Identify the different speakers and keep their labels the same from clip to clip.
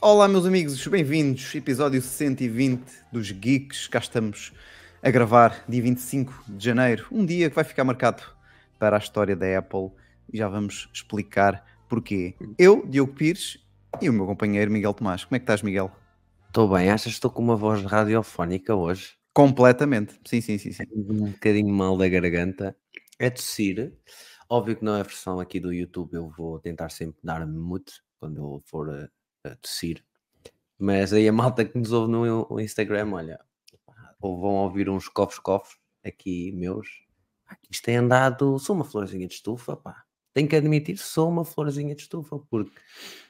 Speaker 1: Olá, meus amigos, bem-vindos. Episódio 120 dos Geeks. Cá estamos a gravar dia 25 de janeiro, um dia que vai ficar marcado para a história da Apple e já vamos explicar porquê. Eu, Diogo Pires, e o meu companheiro Miguel Tomás. Como é que estás, Miguel?
Speaker 2: Estou bem, achas que estou com uma voz radiofónica hoje?
Speaker 1: Completamente, sim, sim, sim. sim.
Speaker 2: Um bocadinho mal da garganta. É tossir. Óbvio que não é a versão aqui do YouTube, eu vou tentar sempre dar mute quando eu for a, tossir. Mas aí a malta que nos ouve no Instagram, olha, ou vão ouvir uns cofres-cofres aqui meus. Isto tem andado, sou uma florzinha de estufa, pá. Tenho que admitir, sou uma florzinha de estufa, porque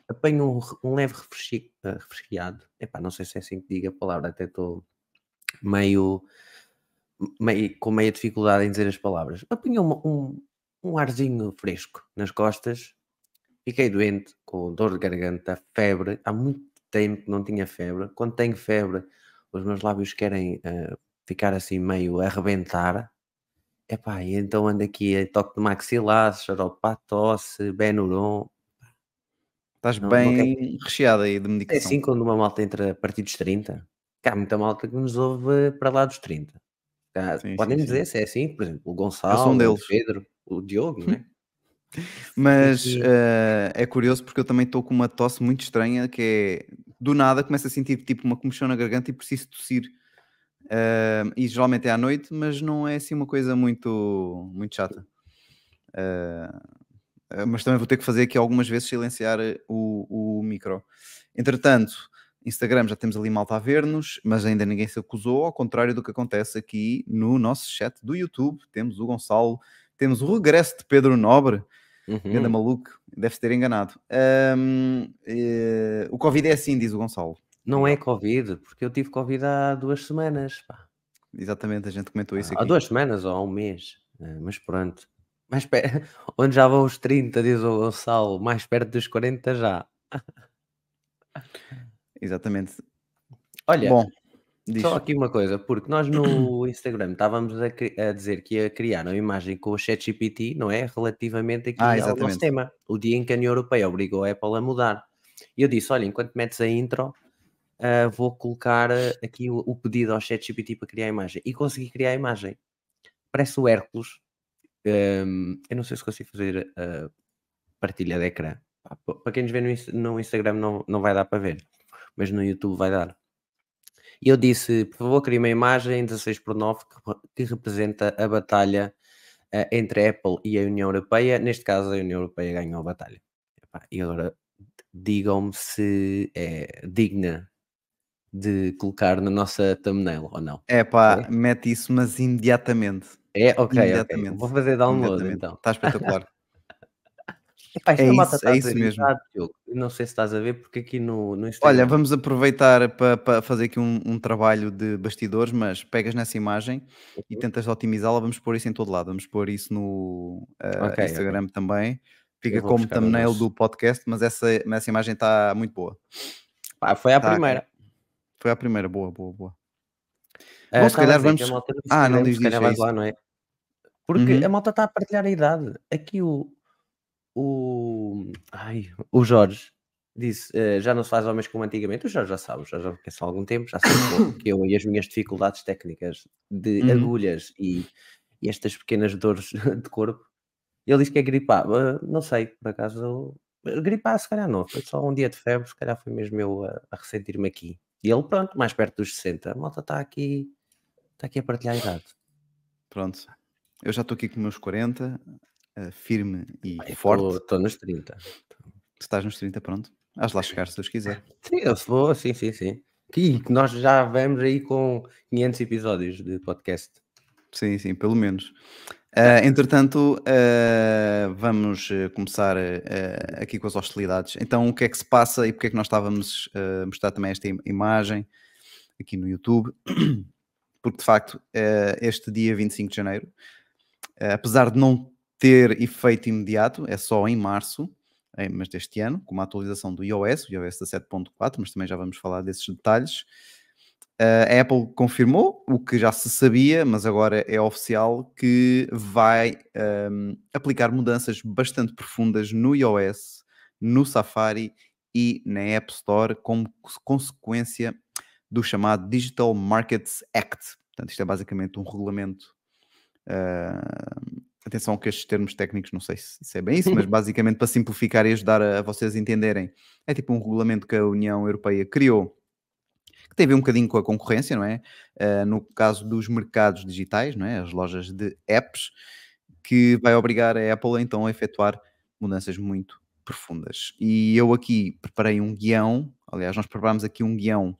Speaker 2: apanho um, um leve refresqui, uh, refresqueado. Epá, não sei se é assim que diga a palavra, até estou meio, meio com meia dificuldade em dizer as palavras. Apanhou um, um arzinho fresco nas costas, fiquei doente, com dor de garganta, febre. Há muito tempo que não tinha febre. Quando tenho febre, os meus lábios querem uh, ficar assim meio a arrebentar. Epá, e então ando aqui a toque de maxilar, xarope para tosse, Benuron.
Speaker 1: Estás não, bem não recheado aí de medicação.
Speaker 2: É assim quando uma malta entra a partir dos 30. Cá há muita malta que nos ouve para lá dos 30. Cá, sim, podem sim, dizer sim. se é assim, por exemplo, o Gonçalo, um o Pedro, o Diogo, não é?
Speaker 1: Mas uh, é curioso porque eu também estou com uma tosse muito estranha que é do nada começo a sentir tipo uma comichão na garganta e preciso tossir. Uh, e geralmente é à noite, mas não é assim uma coisa muito, muito chata. Uh, mas também vou ter que fazer aqui algumas vezes silenciar o, o micro. Entretanto, Instagram já temos ali malta a ver-nos, mas ainda ninguém se acusou, ao contrário do que acontece aqui no nosso chat do YouTube. Temos o Gonçalo, temos o regresso de Pedro Nobre, uhum. Ganda maluco, deve-se ter enganado. Um, uh, o Covid é assim, diz o Gonçalo.
Speaker 2: Não é Covid, porque eu tive Covid há duas semanas. Pá.
Speaker 1: Exatamente, a gente comentou isso aqui.
Speaker 2: Há duas semanas ou há um mês, eh, mas pronto. Mais per... Onde já vão os 30, diz o Gonçalo, mais perto dos 40 já.
Speaker 1: Exatamente.
Speaker 2: Olha, Bom, só aqui uma coisa, porque nós no Instagram estávamos a, a, dizer que ia criar uma imagem com o ChatGPT, não é? Relativamente aqui ah, ao nosso tema, o dia em que a União Europeia obrigou a Apple a mudar. E eu disse: olha, enquanto metes a intro, uh, vou colocar uh, aqui o, o, pedido ao ChatGPT para criar a imagem. E consegui criar a imagem. Parece o Hércules. Um, eu não sei se consigo fazer a partilha de ecrã. Para quem nos vê no, no Instagram não, não vai dar para ver mas no YouTube vai dar. E eu disse, por favor, crie uma imagem 16 por 9 que, representa a batalha uh, entre a Apple e a União Europeia. Neste caso, a União Europeia ganhou a batalha. E agora digam-me se é digna de colocar na nossa thumbnail ou não.
Speaker 1: É pá, é? mete isso, mas imediatamente.
Speaker 2: É, ok, imediatamente. Okay. Vou fazer download então.
Speaker 1: Está espetacular.
Speaker 2: Epá, é isso, é isso mesmo. Não sei se estás a ver, porque aqui no, no Instagram...
Speaker 1: Olha, vamos aproveitar para, para fazer aqui um, um, trabalho de bastidores, mas pegas nessa imagem uhum. e tentas otimizá-la. Vamos pôr isso em todo lado. Vamos pôr isso no uh, okay, Instagram okay. também. Fica como thumbnail do podcast, mas essa, essa imagem está muito boa.
Speaker 2: Ah, foi a tá, primeira.
Speaker 1: Foi a primeira, boa, boa, boa. Uh, Bom, se calhar vamos. Ah, não diz isso.
Speaker 2: Lá, não é? Porque uhum. a malta está a partilhar a idade. Aqui o, o, ai, o Jorge disse: uh, já não se faz homens como antigamente. O Jorge já sabe, já já conhece há algum tempo, já sabe que eu e as minhas dificuldades técnicas de uhum. agulhas e, e, estas pequenas dores de corpo. Ele disse que é gripar, uh, não sei, por acaso. Gripar, se calhar não, foi só um dia de febre, se calhar foi mesmo eu a, a ressentir-me aqui. E ele, pronto, mais perto dos 60. A malta está aqui, está aqui a partilhar a idade.
Speaker 1: Pronto. Eu já estou aqui com meus 40, uh, firme e forte.
Speaker 2: Estou nos 30.
Speaker 1: Tu estás nos 30, pronto. Hás lá chegar se Deus quiser.
Speaker 2: Sim, eu vou, sim, sim, sim. Que nós já vamos aí com 500 episódios de podcast.
Speaker 1: Sim, sim, pelo menos. Uh, entretanto, uh, vamos começar uh, aqui com as hostilidades. Então, o que é que se passa e porque é que nós estávamos a mostrar também esta imagem aqui no YouTube? Porque, de facto, este dia 25 de janeiro, apesar de não ter efeito imediato, é só em março, mas deste ano, com uma atualização do iOS, o iOS da 7.4, mas também já vamos falar desses detalhes. a Apple confirmou o que já se sabia, mas agora é oficial que vai um, aplicar mudanças bastante profundas no iOS, no Safari e na App Store como consequência do chamado Digital Markets Act. Portanto, isto é basicamente um regulamento. Uh, atenção que estes termos técnicos, não sei se, se é bem isso, mas basicamente para simplificar e ajudar a, a, vocês a entenderem, é tipo um regulamento que a União Europeia criou, que tem a ver um bocadinho com a concorrência, não é? Uh, no caso dos mercados digitais, não é? As lojas de apps, que vai obrigar a Apple então a efetuar mudanças muito profundas. E eu aqui preparei um guião, aliás, nós preparámos aqui um guião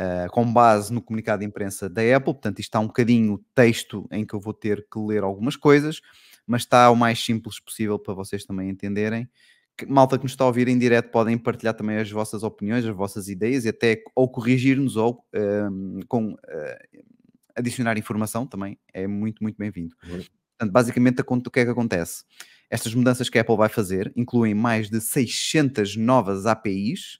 Speaker 1: uh, com base no comunicado de imprensa da Apple, portanto, isto está um bocadinho texto em que eu vou ter que ler algumas coisas, mas está o mais simples possível para vocês também entenderem. Que, malta que nos está a ouvir em direto podem partilhar também as vossas opiniões, as vossas ideias e até ou corrigir-nos ou uh, com uh, adicionar informação também é muito, muito bem-vindo. Uhum. Portanto, basicamente, o que é que acontece? Estas mudanças que a Apple vai fazer incluem mais de 600 novas APIs,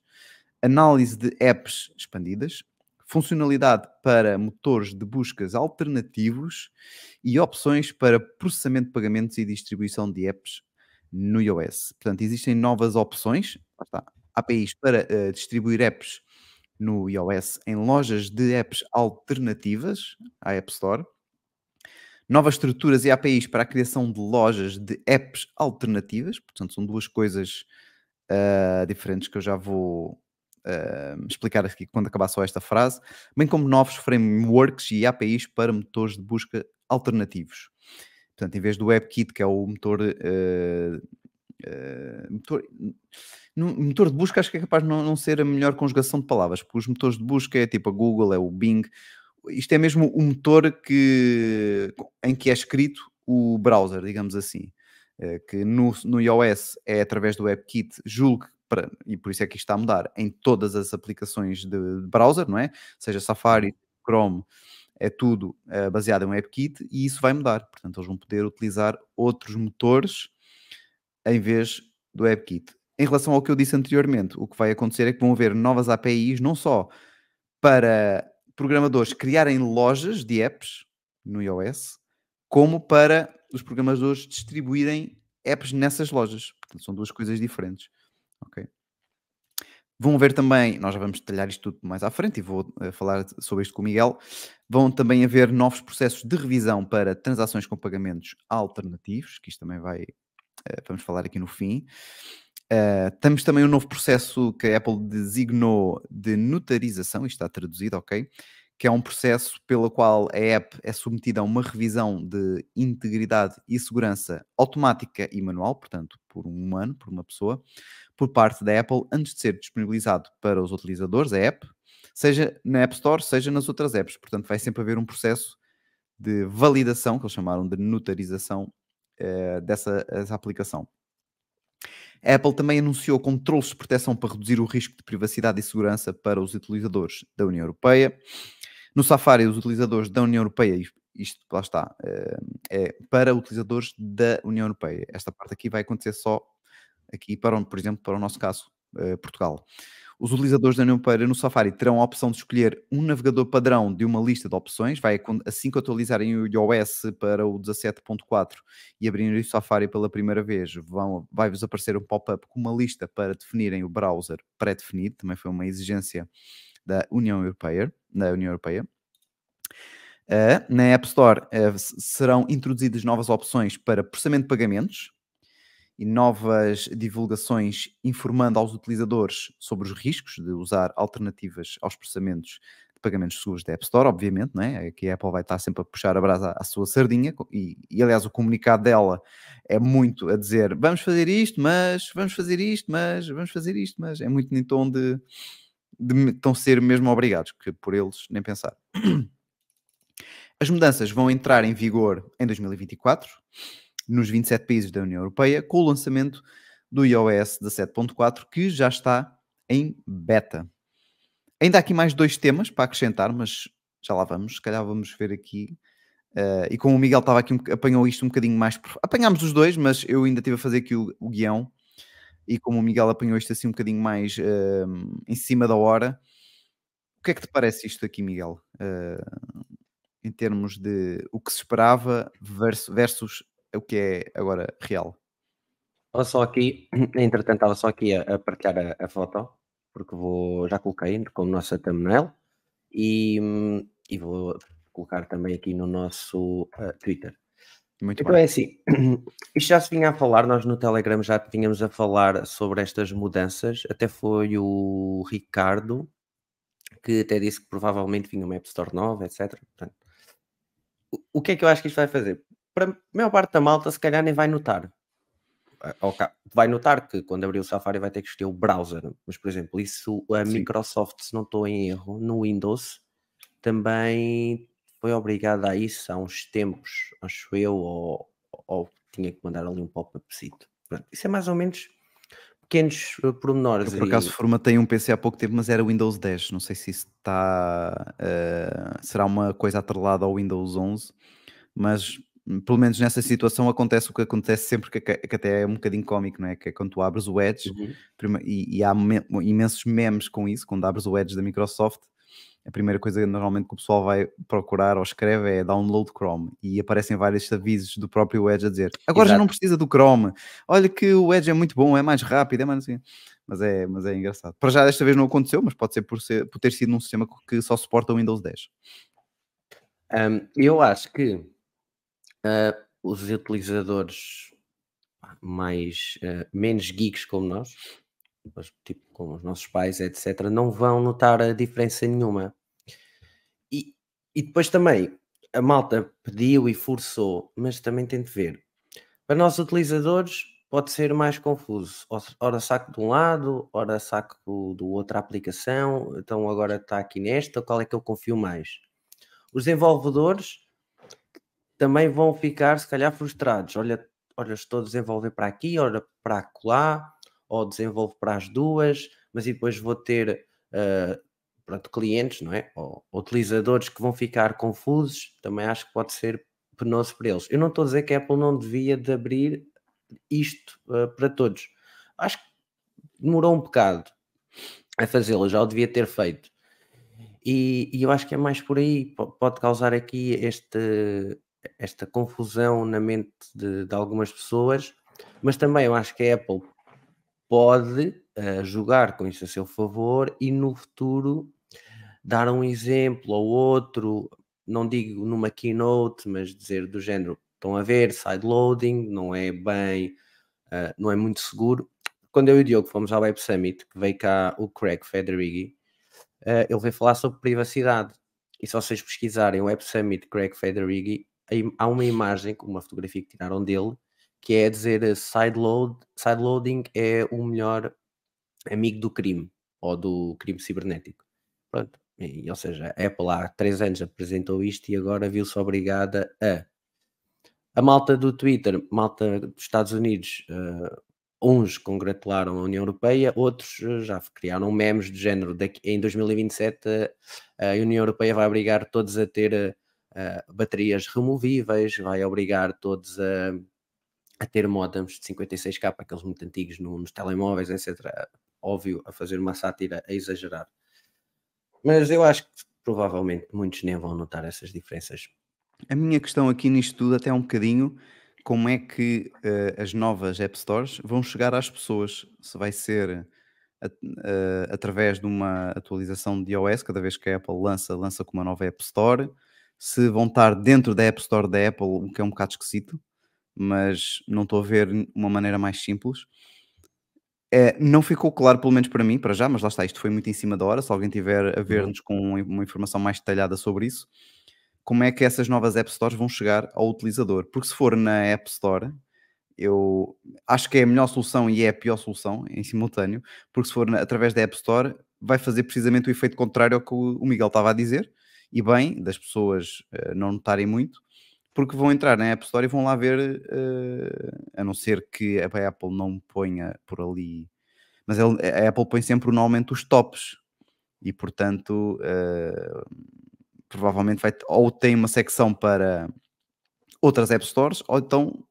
Speaker 1: análise de apps expandidas, funcionalidade para motores de buscas alternativos e opções para processamento de pagamentos e distribuição de apps no iOS. Portanto, existem novas opções, está, APIs para uh, distribuir apps no iOS em lojas de apps alternativas à App Store novas estruturas e APIs para a criação de lojas de apps alternativas, portanto, são duas coisas uh, diferentes que eu já vou uh, explicar aqui quando acabar só esta frase, bem como novos frameworks e APIs para motores de busca alternativos. Portanto, em vez do WebKit, que é o motor. Uh, motor no motor de busca acho que é capaz de não, não, ser a melhor conjugação de palavras, porque os motores de busca é tipo a Google, é o Bing, isto é mesmo o motor que, em que é escrito o browser, digamos assim. Eh, que no, no iOS é através do WebKit, julgo para, e por isso é que isto está a mudar em todas as aplicações de, browser, não é? Seja Safari, uhum. Chrome, é tudo uh, baseado em WebKit e isso vai mudar. Portanto, eles vão poder utilizar outros motores em vez do WebKit. Em relação ao que eu disse anteriormente, o que vai acontecer é que vão haver novas APIs, não só para programadores criarem lojas de apps no iOS, como para os programadores distribuírem apps nessas lojas. Portanto, são duas coisas diferentes. Ok? Vão ver também, nós já vamos detalhar isto tudo mais à frente e vou uh, falar sobre isto com o Miguel. Vão também haver novos processos de revisão para transações com pagamentos alternativos, que isto também vai, uh, vamos falar aqui no fim. Uh, temos também um novo processo que a Apple designou de notarização, isto está traduzido, ok? Que é um processo pelo qual a app é submetida a uma revisão de integridade e segurança automática e manual, portanto, por um humano, por uma pessoa, por parte da Apple, antes de ser disponibilizado para os utilizadores, a app, seja na App Store, seja nas outras apps. Portanto, vai sempre haver um processo de validação, que eles chamaram de notarização, uh, dessa aplicação. A Apple também anunciou controles de proteção para reduzir o risco de privacidade e segurança para os utilizadores da União Europeia. No Safari, os utilizadores da União Europeia, isto lá está, eh, é para utilizadores da União Europeia. Esta parte aqui vai acontecer só aqui, para, por exemplo, para o nosso caso, eh, Portugal. Os utilizadores da União Europeia no Safari terão a opção de escolher um navegador padrão de uma lista de opções. Vai, assim que atualizarem o iOS para o 17.4 e abrirem o Safari pela primeira vez, vão, vai-vos aparecer um pop-up com uma lista para definirem o browser pré-definido. Também foi uma exigência da União Europeia. Da União Europeia. Uh, na App Store uh, serão introduzidas novas opções para processamento de pagamentos, e novas divulgações informando aos utilizadores sobre os riscos de usar alternativas aos processamentos de pagamentos seguros da App Store, obviamente, não é? Aqui a Apple vai estar sempre a puxar a brasa à sua sardinha e, e, aliás o comunicado dela é muito a dizer vamos fazer isto, mas vamos fazer isto, mas vamos fazer isto, mas é muito em tom de, de tão ser mesmo obrigados, que por eles nem pensar. As mudanças vão entrar em vigor em 2024 nos 27 países da União Europeia, com o lançamento do iOS 17.4, que já está em beta. Ainda há aqui mais dois temas para acrescentar, mas já lá vamos. Se calhar vamos ver aqui. Uh, e como o Miguel estava aqui, apanhou isto um bocadinho mais. Apanhámos os dois, mas eu ainda estive a fazer aqui o, o guião. E como o Miguel apanhou isto assim um bocadinho mais uh, em cima da hora, o que é que te parece isto aqui, Miguel? Uh, em termos de o que se esperava versus, versus o que é agora real.
Speaker 2: Olha só aqui, entretanto, estava só aqui a, a partilhar a, a, foto, porque vou, já coloquei como nossa thumbnail e, e vou colocar também aqui no nosso uh, Twitter. Muito então bem. é assim, isto já se vinha a falar, nós no Telegram já vinhamos a falar sobre estas mudanças, até foi o Ricardo que até disse que provavelmente vinha uma App Store nova, etc. Portanto, o, o que é que eu acho que isto vai fazer? Para a maior parte da malta, se calhar nem vai notar. Okay. Vai notar que quando abrir o Safari vai ter que escolher o browser, mas por exemplo, isso a Sim. Microsoft, se não estou em erro, no Windows também foi obrigada a isso há uns tempos, acho eu, ou, ou tinha que mandar ali um pop-up Isso é mais ou menos pequenos eh, pormenores.
Speaker 1: Eu, por acaso, formatei um PC há pouco tempo, mas era Windows 10. Não sei se isso está. Uh, será uma coisa atrelada ao Windows 11, mas pelo menos nessa situação acontece o que acontece sempre, que, que até é um bocadinho cómico, não é? Que é quando tu abres o Edge uhum. e, e, há me imensos memes com isso, quando abres o Edge da Microsoft a primeira coisa normalmente que o pessoal vai procurar ou escreve é download Chrome e aparecem vários avisos do próprio Edge a dizer agora Exato. já não precisa do Chrome, olha que o Edge é muito bom, é mais rápido, é mais assim. Mas é, mas é engraçado. Para já desta vez não aconteceu, mas pode ser por, ser, por ter sido num sistema que só suporta o Windows 10.
Speaker 2: Um, eu acho que uh, os utilizadores mais uh, menos geeks como nós tipo com os nossos pais, etc., não vão notar a diferença nenhuma. E, e depois também a malta pediu e forçou, mas também tem de ver. Para nós utilizadores pode ser mais confuso. Ora saco de um lado, ora saco do outra aplicação, então agora está aqui nesta, qual é que eu confio mais? Os desenvolvedores também vão ficar, se calhar, frustrados. Olha, olha, estou a desenvolver para aqui, olha para lá, ou desenvolvo para as duas, mas e depois vou ter uh, pronto, clientes, não é? Ou utilizadores que vão ficar confusos, também acho que pode ser penoso para eles. Eu não estou a dizer que a Apple não devia de abrir isto uh, para todos. Acho que demorou um bocado a fazê-lo, já o devia ter feito. E, e, eu acho que é mais por aí, pode causar aqui este, esta confusão na mente de, de algumas pessoas, mas também eu acho que a Apple pode uh, jogar com isso a seu favor e no futuro dar um exemplo ou outro, não digo numa keynote, mas dizer do género, estão a ver, sideloading, não é bem, uh, não é muito seguro. Quando eu e o Diogo fomos ao Web Summit, que veio cá o Craig Federighi, uh, ele veio falar sobre privacidade. E se vocês pesquisarem o Web Summit Craig Federighi, há uma imagem, uma fotografia que tiraram dele, que é dizer eh, sideload, sideloading é o melhor amigo do crime ou do crime cibernético. Pronto. E, ou seja, a Apple há três anos apresentou isto e agora viu-se obrigada a. A malta do Twitter, malta dos Estados Unidos, uh, uns congratularam a União Europeia, outros uh, já criaram memes do género. Daqui, em 2027, uh, a União Europeia vai obrigar todos a ter baterias removíveis, vai obrigar todos a a ter modems de 56k, aqueles muito antigos no, nos telemóveis, etc. Óbvio, a fazer uma sátira a exagerar. Mas eu acho que provavelmente muitos nem vão notar essas diferenças.
Speaker 1: A minha questão aqui nisto tudo até é um bocadinho como é que uh, as novas App Stores vão chegar às pessoas. Se vai ser uh, através de uma atualização de iOS, cada vez que a Apple lança, lança com uma nova App Store. Se vão estar dentro da App Store da Apple, o que é um bocado esquisito mas não estou a ver uma maneira mais simples. É, não ficou claro, pelo menos para mim, para já, mas lá está, isto foi muito em cima da hora. Se alguém tiver a uhum. ver-nos com uma informação mais detalhada sobre isso, como é que essas novas App Stores vão chegar ao utilizador? Porque se for na App Store, eu acho que é a melhor solução e é a pior solução em simultâneo, porque se for através da App Store, vai fazer precisamente o efeito contrário ao que o Miguel estava a dizer, e bem, das pessoas uh, não notarem muito, porque vão entrar na App Store e vão lá ver, uh, a não ser que a Apple não ponha por ali, mas a Apple põe sempre normalmente os tops. E portanto uh, provavelmente vai ou tem uma secção para outras App Stores ou então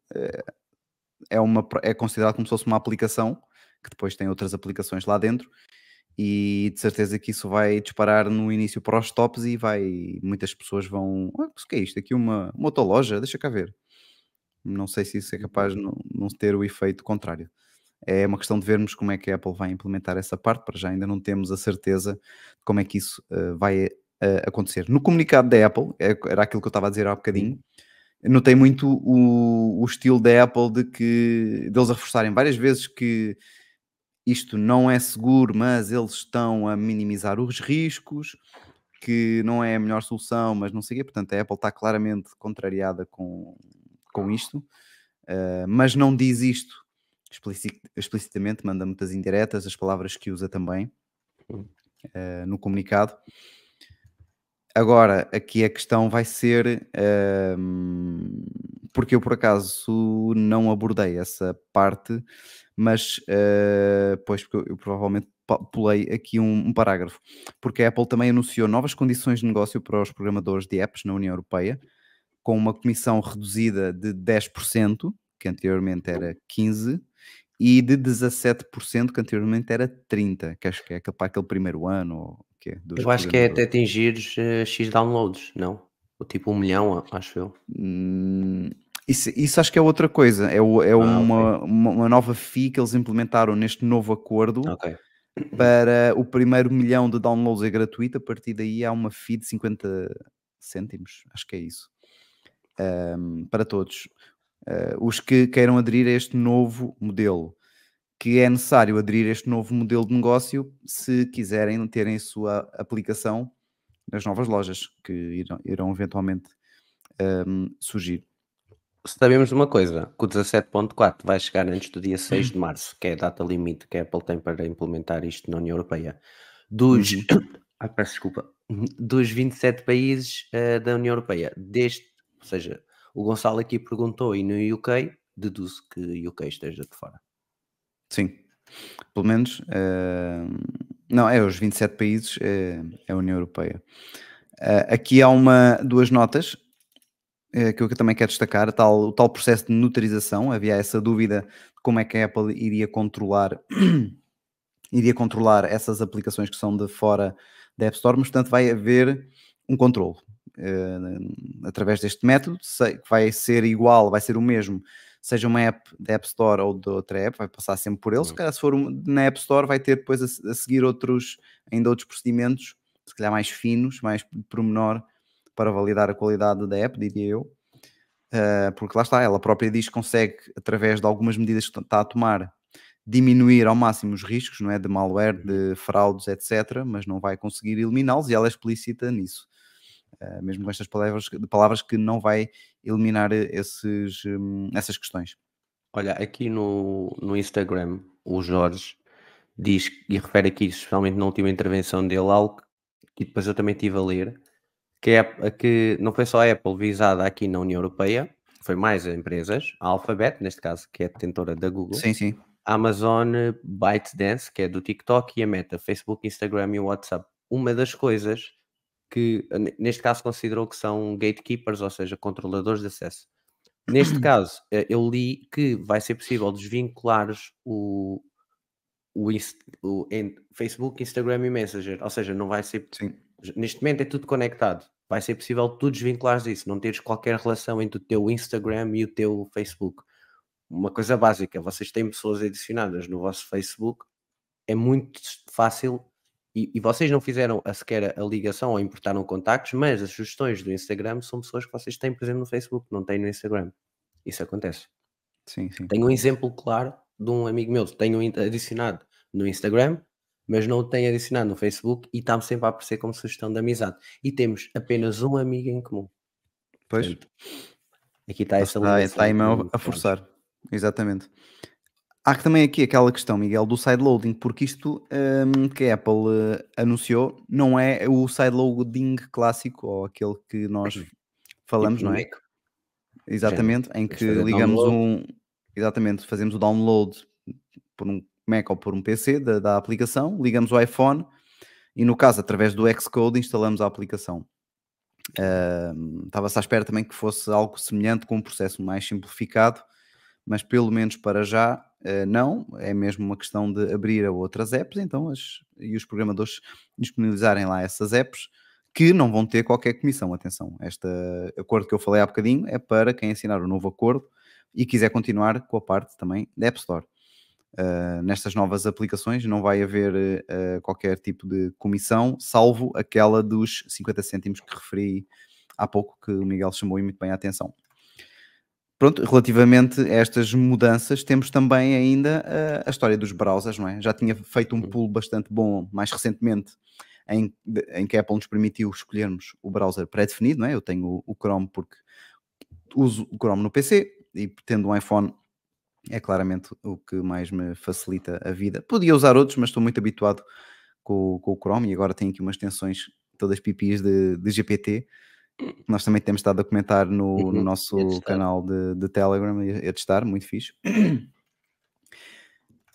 Speaker 1: é, uma, é considerado como se fosse uma aplicação que depois tem outras aplicações lá dentro e de certeza que isso vai disparar no início para os tops e vai muitas pessoas vão ah, o que é isto? Aqui uma, uma outra loja, deixa cá ver Não sei se isso é capaz de não, não ter o efeito contrário. É uma questão de vermos como é que a Apple vai implementar essa parte, para já ainda não temos a certeza de como é que isso uh, vai uh, acontecer. No comunicado da Apple, é, era aquilo que eu estava a dizer há bocadinho, notei muito o, o estilo da Apple de que deles a reforçarem várias vezes que isto não é seguro, mas eles estão a minimizar os riscos, que não é a melhor solução, mas não sei o quê. Portanto, a Apple está claramente contrariada com, com isto, uh, mas não diz isto explicit, explicitamente, manda muitas indiretas, as palavras que usa também uh, no comunicado. Agora, aqui a questão vai ser uh, porque eu por acaso não abordei essa parte, mas uh, pois porque eu, eu, provavelmente pulei aqui um, um, parágrafo, porque a Apple também anunciou novas condições de negócio para os programadores de apps na União Europeia, com uma comissão reduzida de 10%, que anteriormente era 15%, e de 17%, que anteriormente era 30%, que acho que é para aquele primeiro ano. Ou, que é,
Speaker 2: eu acho que é até atingir uh, X downloads, não? Ou tipo um milhão, acho eu.
Speaker 1: Hum, isso, isso, acho que é outra coisa. É, o, é ah, uma, okay. uma, uma, nova fee que eles implementaram neste novo acordo. Okay. Para o primeiro milhão de downloads é gratuito, a partir daí há uma fee de 50 cêntimos, acho que é isso, um, para todos uh, os que queiram aderir a este novo modelo, que é necessário aderir a este novo modelo de negócio se quiserem terem a sua aplicação nas novas lojas que irão, irão eventualmente um, surgir.
Speaker 2: Sabemos de uma coisa, que o 17.4 vai chegar antes do dia 6 de março, que é a data limite que a Apple tem para implementar isto na União Europeia. Dos, ai, peço desculpa, dos 27 países uh, da União Europeia, deste, ou seja, o Gonçalo aqui perguntou e no UK, deduzo que o UK esteja de fora.
Speaker 1: Sim, pelo menos. Uh, não, é os 27 países, é, é a União Europeia. Uh, aqui há uma, duas notas uh, que eu também quero destacar: tal, o tal processo de notarização. Havia essa dúvida de como é que a Apple iria controlar, iria controlar essas aplicações que são de fora da App Store, mas portanto vai haver um controle uh, através deste método, que vai ser igual, vai ser o mesmo, seja uma app da App Store ou de outra app, vai passar sempre por ele. Se calhar, se for na App Store, vai ter depois a, a seguir outros, ainda outros procedimentos, se calhar mais finos, mais pormenor, para validar a qualidade da app, diria eu. Uh, porque lá está, ela própria diz que consegue, através de algumas medidas que está a tomar, diminuir ao máximo os riscos, não é? De malware, de fraudes, etc., mas não vai conseguir eliminá-los e ela é explícita nisso. Uh, mesmo com estas palavras, palavras que não vai eliminar esses, um, essas questões.
Speaker 2: Olha, aqui no, no Instagram, o Jorge diz e refere aqui, especialmente na última intervenção dele, algo que depois eu também tive a ler, que, é, que não foi só a Apple visada aqui na União Europeia, foi mais empresas, a Alphabet, neste caso, que é a detentora da Google,
Speaker 1: sim, sim.
Speaker 2: a Amazon, ByteDance, que é do TikTok, e a Meta, Facebook, Instagram e WhatsApp. Uma das coisas que neste caso considerou que são gatekeepers, ou seja, controladores de acesso. Neste caso, eh, eu li que vai ser possível desvincular o, o, o Facebook, Instagram e Messenger, ou seja, não vai ser. Sim. Neste momento é tudo conectado. Vai ser possível tu desvinculares isso, não teres qualquer relação entre o teu Instagram e o teu Facebook. Uma coisa básica, vocês têm pessoas adicionadas no vosso Facebook, é muito fácil e, e, vocês não fizeram a sequer a ligação ou importaram contactos, mas as sugestões do Instagram são pessoas que vocês têm, por exemplo, no Facebook, não têm no Instagram. Isso acontece.
Speaker 1: Sim, sim.
Speaker 2: Tenho um exemplo claro de um amigo meu, tenho adicionado no Instagram, mas não o tenho adicionado no Facebook e está-me sempre a aparecer como sugestão de amizade. E temos apenas um amigo em comum.
Speaker 1: Pois. Portanto,
Speaker 2: aqui está essa.
Speaker 1: Está, está a forçar. Exatamente. Há também aqui aquela questão, Miguel, do sideloading, porque isto um, que a Apple uh, anunciou não é o sideloading clássico ou aquele que nós tipo falamos, tipo não é? Mac. Exatamente, em que ligamos um. Exatamente, fazemos o download por um Mac ou por um PC da, da aplicação, ligamos o iPhone e, no caso, através do Xcode, instalamos a aplicação. Estava-se à espera também que fosse algo semelhante com um processo mais simplificado, mas pelo menos para já Uh, não, é mesmo uma questão de abrir a outras apps, então as, e os programadores disponibilizarem lá essas apps que não vão ter qualquer comissão. Atenção, este acordo que eu falei há bocadinho é para quem assinar o novo acordo, e quiser continuar com a parte também da App Store. Uh, nestas novas aplicações não vai haver uh, qualquer tipo de comissão, salvo aquela dos 50 cêntimos que referi há pouco, que o Miguel chamou muito bem a atenção. Pronto, relativamente a estas mudanças, temos também ainda uh, a história dos browsers, não é? Já tinha feito um pulo bastante bom mais recentemente em, em que a Apple nos permitiu escolhermos o browser pré-definido, não é? Eu tenho o, o Chrome porque uso o Chrome no PC e tendo um iPhone é claramente o que mais me facilita a vida. Podia usar outros, mas estou muito habituado com, com o Chrome e agora tenho aqui umas extensões todas pipis de, de GPT. Nós também temos estado a comentar no, uhum, no nosso canal de, de Telegram e a, a testar, muito fixe.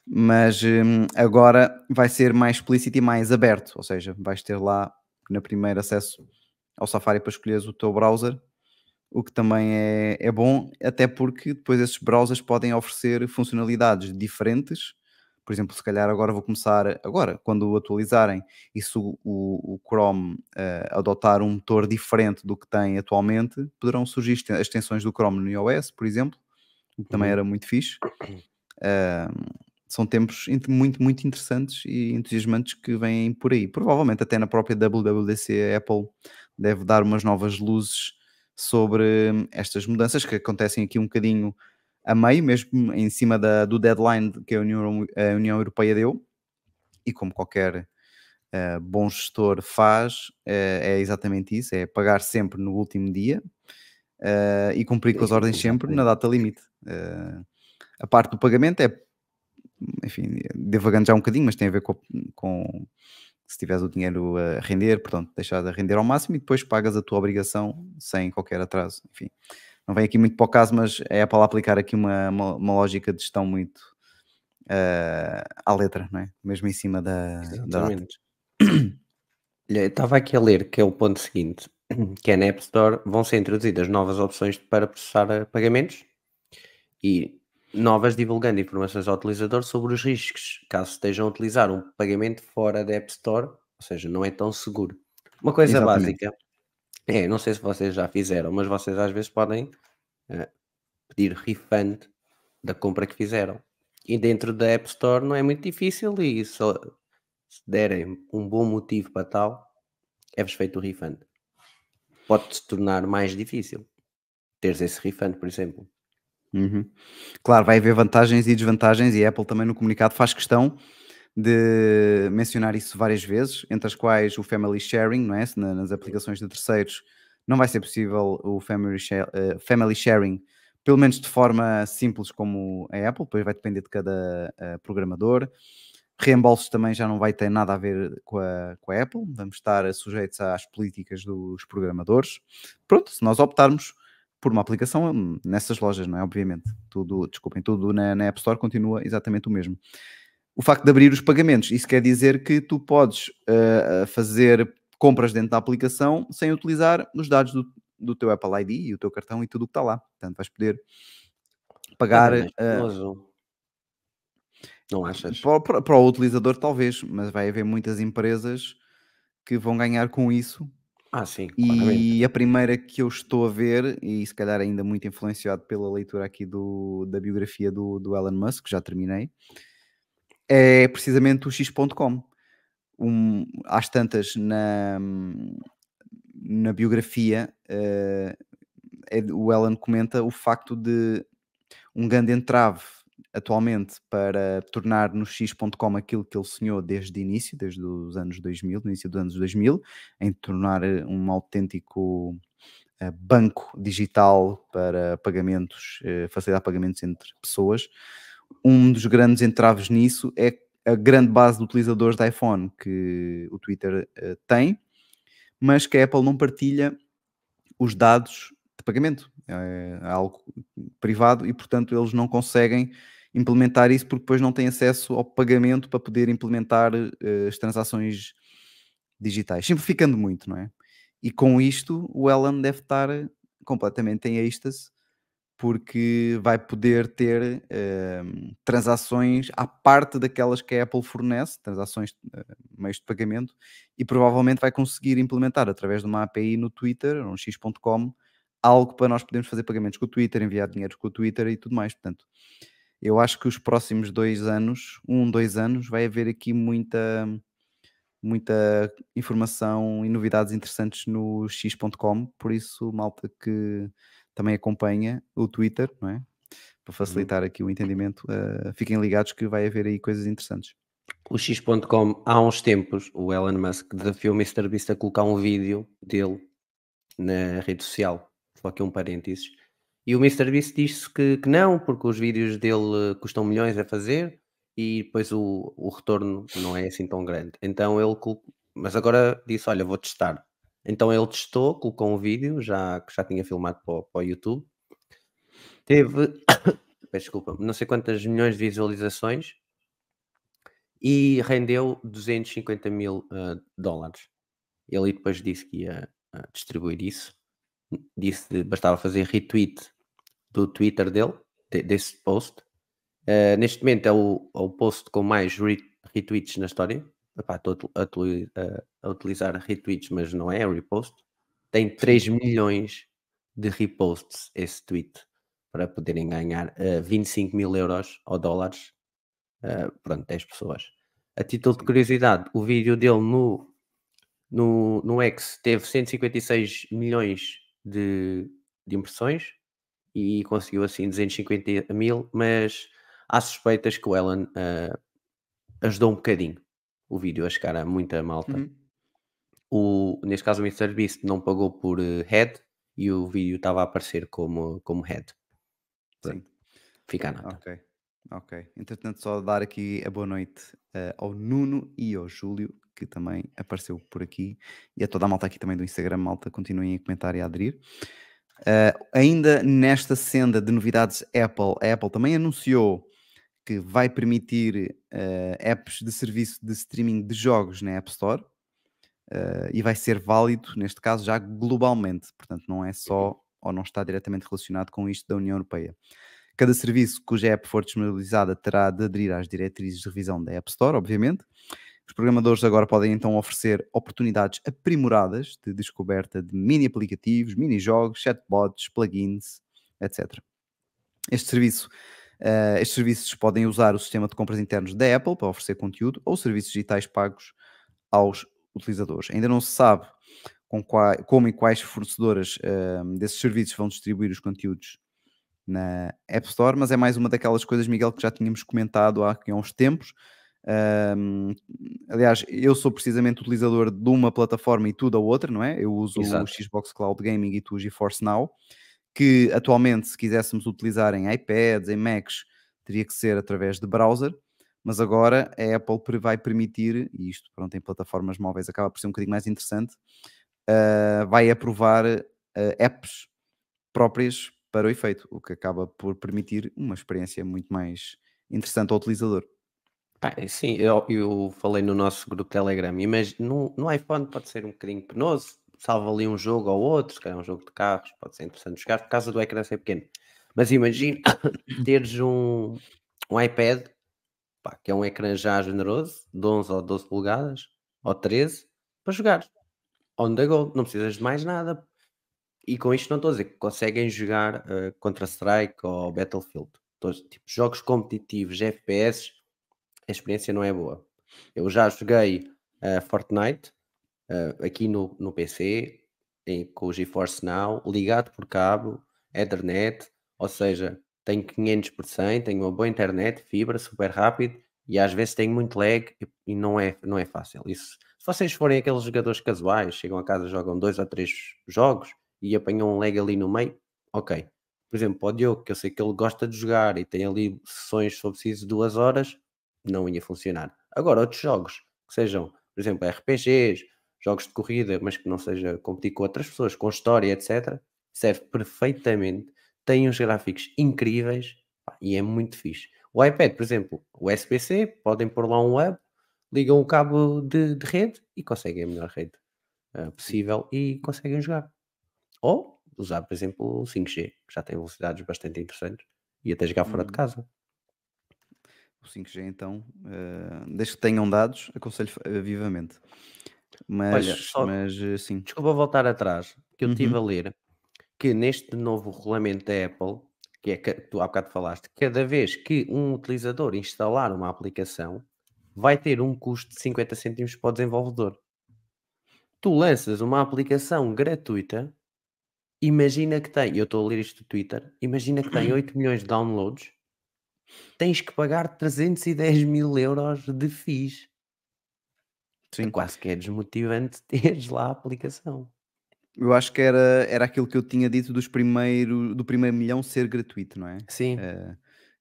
Speaker 1: Mas hum, agora vai ser mais explícito e mais aberto, ou seja, vais ter lá na primeira acesso ao Safari para escolheres o teu browser o que também é, é bom, até porque depois esses browsers podem oferecer funcionalidades diferentes. Por exemplo, se calhar agora vou começar, agora, quando atualizarem, e se o, o, o Chrome uh, adotar um motor diferente do que tem atualmente, poderão surgir as extensões do Chrome no iOS, por exemplo, o que também uhum. era muito fixe. Uh, são tempos muito, muito interessantes e entusiasmantes que vêm por aí. Provavelmente até na própria WWDC a Apple deve dar umas novas luzes sobre hum, estas mudanças que acontecem aqui um bocadinho a meio, mesmo em cima da, do deadline que a União, a União Europeia deu, e como qualquer uh, bom gestor faz, uh, é exatamente isso: é pagar sempre no último dia uh, e cumprir com as ordens sempre na data limite. a parte do pagamento é, enfim, devagando já um bocadinho, mas tem a ver com, com se tiveres o dinheiro a render, portanto, deixar de render ao máximo e depois pagas a tua obrigação sem qualquer atraso. Enfim, não vem aqui muito para o caso, mas é para aplicar aqui uma, uma, uma lógica de gestão muito uh, à letra, não é? Mesmo em cima da, Exatamente. da
Speaker 2: Estava aqui a ler que é o ponto seguinte, que é na App Store vão ser introduzidas novas opções para processar pagamentos e novas divulgando informações ao utilizador sobre os riscos, caso estejam a utilizar um pagamento fora da App Store, ou seja, não é tão seguro. Uma coisa Exatamente. básica é, não sei se vocês já fizeram, mas vocês às vezes podem uh, pedir refund da compra que fizeram. E dentro da App Store não é muito difícil e só se derem um bom motivo para tal, é-vos feito o refund. Pode-se tornar mais difícil teres esse refund, por exemplo.
Speaker 1: Uhum. Claro, vai haver vantagens e desvantagens, e a Apple também no comunicado faz questão de mencionar isso várias vezes, entre as quais o Family Sharing, não é? nas aplicações de terceiros não vai ser possível o Family, share, uh, family Sharing, pelo menos de forma simples como a Apple, depois vai depender de cada uh, programador. Reembolsos também já não vai ter nada a ver com a, com a Apple, vamos estar sujeitos às políticas dos programadores. Pronto, se nós optarmos por uma aplicação nessas lojas, não é? Obviamente. Tudo, desculpem, tudo na, na App Store continua exatamente o mesmo. O facto de abrir os pagamentos, isso quer dizer que tu podes uh, fazer compras dentro da aplicação sem utilizar os dados do, do teu Apple ID e o teu cartão e tudo o que está lá. Portanto, vais poder pagar. Uh,
Speaker 2: não achas?
Speaker 1: Para, para, para, o utilizador, talvez, mas vai haver muitas empresas que vão ganhar com isso
Speaker 2: ah, sim,
Speaker 1: E a primeira que eu estou a ver, e se calhar ainda muito influenciado pela leitura aqui do, da biografia do, do Elon Musk, que já terminei, é precisamente o X.com. Um, às tantas, na, na biografia, uh, é, o Elon comenta o facto de um grande entrave atualmente para tornar no X.com aquilo que ele sonhou desde o início, desde os anos 2000, no início dos anos 2000, em tornar eh, um autêntico uh, banco digital para pagamentos, uh, facilitar pagamentos entre pessoas. Um dos grandes entraves nisso é a grande base de utilizadores de iPhone que o Twitter tem, mas que a Apple não partilha os dados de pagamento. É algo privado e, portanto, eles não conseguem implementar isso porque depois não tem acesso ao pagamento para poder implementar uh, as transações digitais, simplificando muito, não é? E com isto o Elon deve estar completamente em êxtase porque vai poder ter uh, transações à parte daquelas que a Apple fornece, transações uh, meios de pagamento, e provavelmente vai conseguir implementar através de uma API no Twitter, no x.com, algo para nós podermos fazer pagamentos com o Twitter, enviar dinheiro com o Twitter e tudo mais. Portanto, eu acho que os próximos dois anos, um, dois anos, vai haver aqui muita, muita informação e novidades interessantes no x.com. Por isso, malta que também acompanha o Twitter, não é? Para
Speaker 2: Uhum.
Speaker 1: facilitar aqui o entendimento, uh, fiquem ligados que vai haver aí coisas interessantes.
Speaker 2: O X.com, há uns tempos, o Elon Musk desafiou o MrBeast a colocar um vídeo dele na rede social. Só aqui um parênteses. E o MrBeast disse que, que não, porque os vídeos dele eh, custam milhões a fazer e depois o, o retorno não é assim tão grande. Então ele mas agora disse: Olha, vou testar. Então ele testou, colocou um vídeo já, que já tinha filmado para, o- para o YouTube. Teve, desculpa, não sei quantas milhões de visualizações e rendeu 250 mil ah, dólares. Ele depois disse que ia ah, distribuir isso. Disse que bastava fazer retweet do Twitter dele, de- desse post. Ah, neste momento é o, é o post com mais re- retweets na história. Estou a a, utili- a- utilizar retweets, mas não é, é repost. Tem 3 milhões de reposts esse tweet para poderem ganhar ah, 25 mil euros ou dólares Uh, pronto, 10 pessoas. A título de curiosidade, o vídeo dele no, no, no X teve 156 milhões de, de impressões e conseguiu assim 250 mil, mas há suspeitas que o Elon uh, ajudou um bocadinho o vídeo a chegar a muita malta.
Speaker 1: Uhum.
Speaker 2: O, neste caso o MrBeast não pagou por uh, head e o vídeo estava a aparecer como, como head.
Speaker 1: Sim.
Speaker 2: Fica a nota.
Speaker 1: Ok, ok. Entretanto, só dar aqui a boa noite eh, ao Nuno e ao Júlio, que também apareceu por aqui, e a toda a malta aqui também do Instagram, malta, continuem a comentar e a aderir. Eh, ainda nesta senda de novidades Apple, a Apple também anunciou que vai permitir eh, apps de serviço de streaming de jogos na App Store eh, e vai ser válido, neste caso, já globalmente, portanto, não é só ou não está diretamente relacionado com isto da União Europeia. Cada serviço cuja app for disponibilizada terá de aderir às diretrizes de revisão da App Store, obviamente. Os programadores agora podem então oferecer oportunidades aprimoradas de descoberta de mini aplicativos, mini jogos, chatbots, plugins, etc. Este serviço, uh, estes serviços podem usar o sistema de compras internos da Apple para oferecer conteúdo ou serviços digitais pagos aos utilizadores. Ainda não se sabe com como e quais fornecedoras uh, desses serviços vão distribuir os conteúdos na App Store, mas é mais uma daquelas coisas, Miguel, que já tínhamos comentado há, há uns tempos. Um, aliás, eu sou precisamente utilizador de uma plataforma e tu da outra, não é? Eu uso
Speaker 2: Exato.
Speaker 1: o Xbox Cloud Gaming e tu o GeForce Now, que atualmente, se quiséssemos utilizar em iPads, em Macs, teria que ser através de browser, mas agora a Apple vai permitir, e isto pronto, em plataformas móveis acaba por ser um bocadinho mais interessante, uh, vai aprovar uh, apps próprias para o efeito, o que acaba por permitir uma experiência muito mais interessante ao utilizador.
Speaker 2: Pá, sim, eu, eu falei no nosso grupo Telegram, mas no, no iPhone pode ser um bocadinho penoso, salva ali um jogo ou outro, se calhar um jogo de carros, pode ser interessante jogar por causa do ecrã ser pequeno. Mas imagina teres um, um iPad, pá, que é um ecrã já generoso, de 11 ou 12 polegadas, ou 13, para jogar. On the go, não precisas de mais nada. E com isto não estou a dizer que conseguem jogar uh, Contra-Strike ou Battlefield. Todos, tipo, jogos competitivos, FPS, a experiência não é boa. Eu já joguei uh, Fortnite uh, aqui no, no PC, em, com o GeForce Now, ligado por cabo, Ethernet, ou seja, tenho 500 por 100, tenho uma boa internet, fibra, super rápido, e às vezes tenho muito lag e, e não, é, não é fácil. Isso, se vocês forem aqueles jogadores casuais, chegam a casa, jogam dois ou três jogos e apanham um lag ali no meio, ok. Por exemplo, para o Diogo, que eu sei que ele gosta de jogar e tem ali sessões, se for preciso, duas horas, não ia funcionar. Agora, outros jogos, que sejam, por exemplo, RPGs, jogos de corrida, mas que não seja competir com outras pessoas, com história, etc., serve perfeitamente, tem uns gráficos incríveis e é muito fixe. O iPad, por exemplo, o SPC, podem pôr lá um web, ligam o cabo de, de rede e conseguem a melhor rede uh, possível e conseguem jogar. Ou usar, por exemplo, o 5G, que já tem velocidades bastante interessantes e até jogar fora de
Speaker 1: Uhum.
Speaker 2: casa.
Speaker 1: O 5G, então, uh, desde que tenham dados, aconselho uh, vivamente. Mas,
Speaker 2: Olha, só-
Speaker 1: mas uh, sim.
Speaker 2: Desculpa voltar atrás, que eu estive
Speaker 1: Uhum.
Speaker 2: a ler que neste novo regulamento da Apple, que é que tu há bocado falaste, cada vez que um utilizador instalar uma aplicação, vai ter um custo de 50 cêntimos para o desenvolvedor. Tu lanças uma aplicação gratuita, imagina que tem, eu estou a ler isto do Twitter, imagina que tem 8 milhões de downloads, tens que pagar 310 mil euros de FIIs. É
Speaker 1: Sim.
Speaker 2: quase que é desmotivante teres lá a aplicação.
Speaker 1: Eu acho que era, era aquilo que eu tinha dito dos primeiro, do primeiro milhão ser gratuito, não é?
Speaker 2: Sim,
Speaker 1: Eh,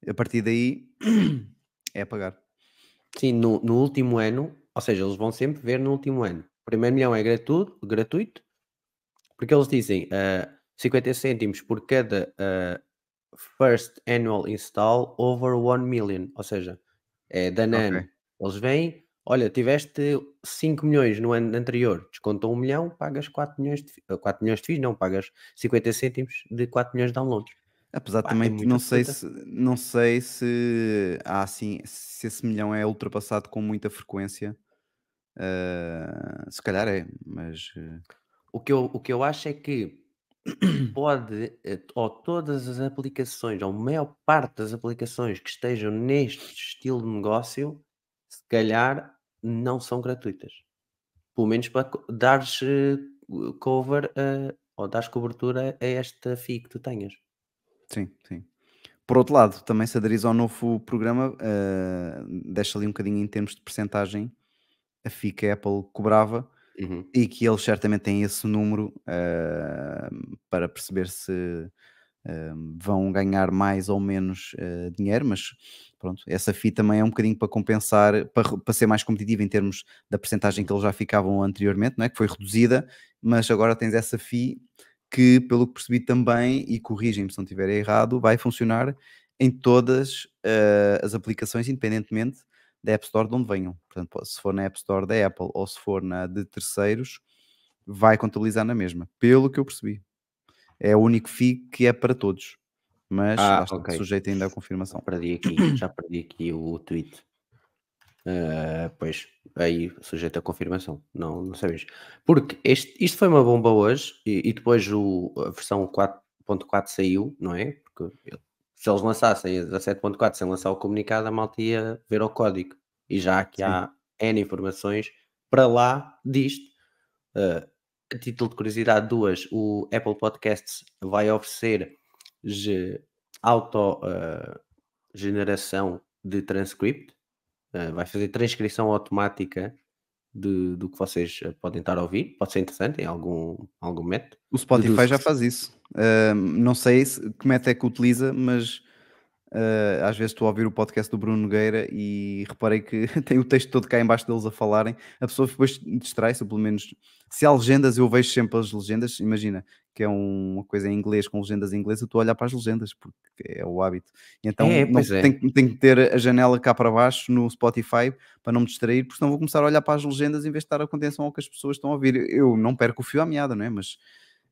Speaker 1: a partir daí é a pagar.
Speaker 2: sim, no, no último ano, ou seja, eles vão sempre ver no último ano. O primeiro milhão é gratuito, gratuito porque eles dizem ah, 50 cêntimos por cada ah, first annual install over 1 million, ou seja, é da ano.
Speaker 1: Ok.
Speaker 2: Eles vêm, olha, tiveste 5 milhões no ano anterior, descontam 1 milhão, pagas 4 milhões de, fi- ah, 4 milhões de FIIs, não, pagas 50 cêntimos de 4 milhões de downloads.
Speaker 1: Apesar
Speaker 2: Pá, é
Speaker 1: também
Speaker 2: muita
Speaker 1: não sei se não sei se há assim se esse milhão é ultrapassado com muita frequência. Eh, se calhar é, mas eh,
Speaker 2: O que eu, o que eu acho é que pode, eh, ou todas as aplicações, ou maior parte das aplicações que estejam neste estilo de negócio, se calhar não são gratuitas. Pelo menos para dares eh, cover a- ou dares cobertura a esta FII que tu tenhas.
Speaker 1: sim, sim. Por outro lado, também se aderis ao novo programa, eh, deixa ali um bocadinho em termos de percentagem a FII que a Apple cobrava
Speaker 2: Uhum.
Speaker 1: e que eles certamente têm esse número eh, para perceber se eh, vão ganhar mais ou menos eh, dinheiro, mas pronto, essa FII também é um bocadinho para compensar, para, para ser mais competitivo em termos da percentagem que eles já ficavam anteriormente, não é? que foi reduzida, mas agora tens essa FII que, pelo que percebi também, e corrigem-me se não estiver errado, vai funcionar em todas eh, as aplicações, independentemente da App Store de onde venham. Portanto, se for na App Store da Apple ou se for na de terceiros, vai contabilizar na mesma, pelo que eu percebi. É o único FII que é para todos, mas
Speaker 2: Ah,
Speaker 1: lá está,
Speaker 2: ok.
Speaker 1: sujeito ainda à confirmação.
Speaker 2: Perdi aqui, já perdi aqui o tweet. Ah, pois, aí sujeito a confirmação, não, não sabes. Porque este, isto foi uma bomba hoje e, e depois o, a versão 4.4 saiu, não é? Porque se eles lançassem a 7.4 sem lançar o comunicado, a malta ia ver o código. E já aqui
Speaker 1: Sim.
Speaker 2: há N informações para lá disto. Ah, a título de curiosidade, duas, o Apple Podcasts vai oferecer ge- auto ah, generação de transcript, ah, vai fazer transcrição automática de- do que vocês ah, podem estar a ouvir. Pode ser interessante em algum, algum método.
Speaker 1: O Spotify já faz isso. Ahm, não sei se, que método é que utiliza, mas ah, às vezes estou a ouvir o podcast do Bruno Nogueira e reparei que tem o texto todo cá em baixo deles a falarem. A pessoa depois distrai-se, pelo menos se há legendas, eu vejo sempre as legendas. Imagina que é um- uma coisa em inglês com legendas em inglês, eu estou a olhar para as legendas porque é o hábito. E então
Speaker 2: É,
Speaker 1: não,
Speaker 2: é.
Speaker 1: tenho, tenho que ter a janela cá para baixo no Spotify para não me distrair, porque senão vou começar a olhar para as legendas em vez de estar a atenção ao que as pessoas estão a ouvir. Eu não perco o fio à meada, não é? Mas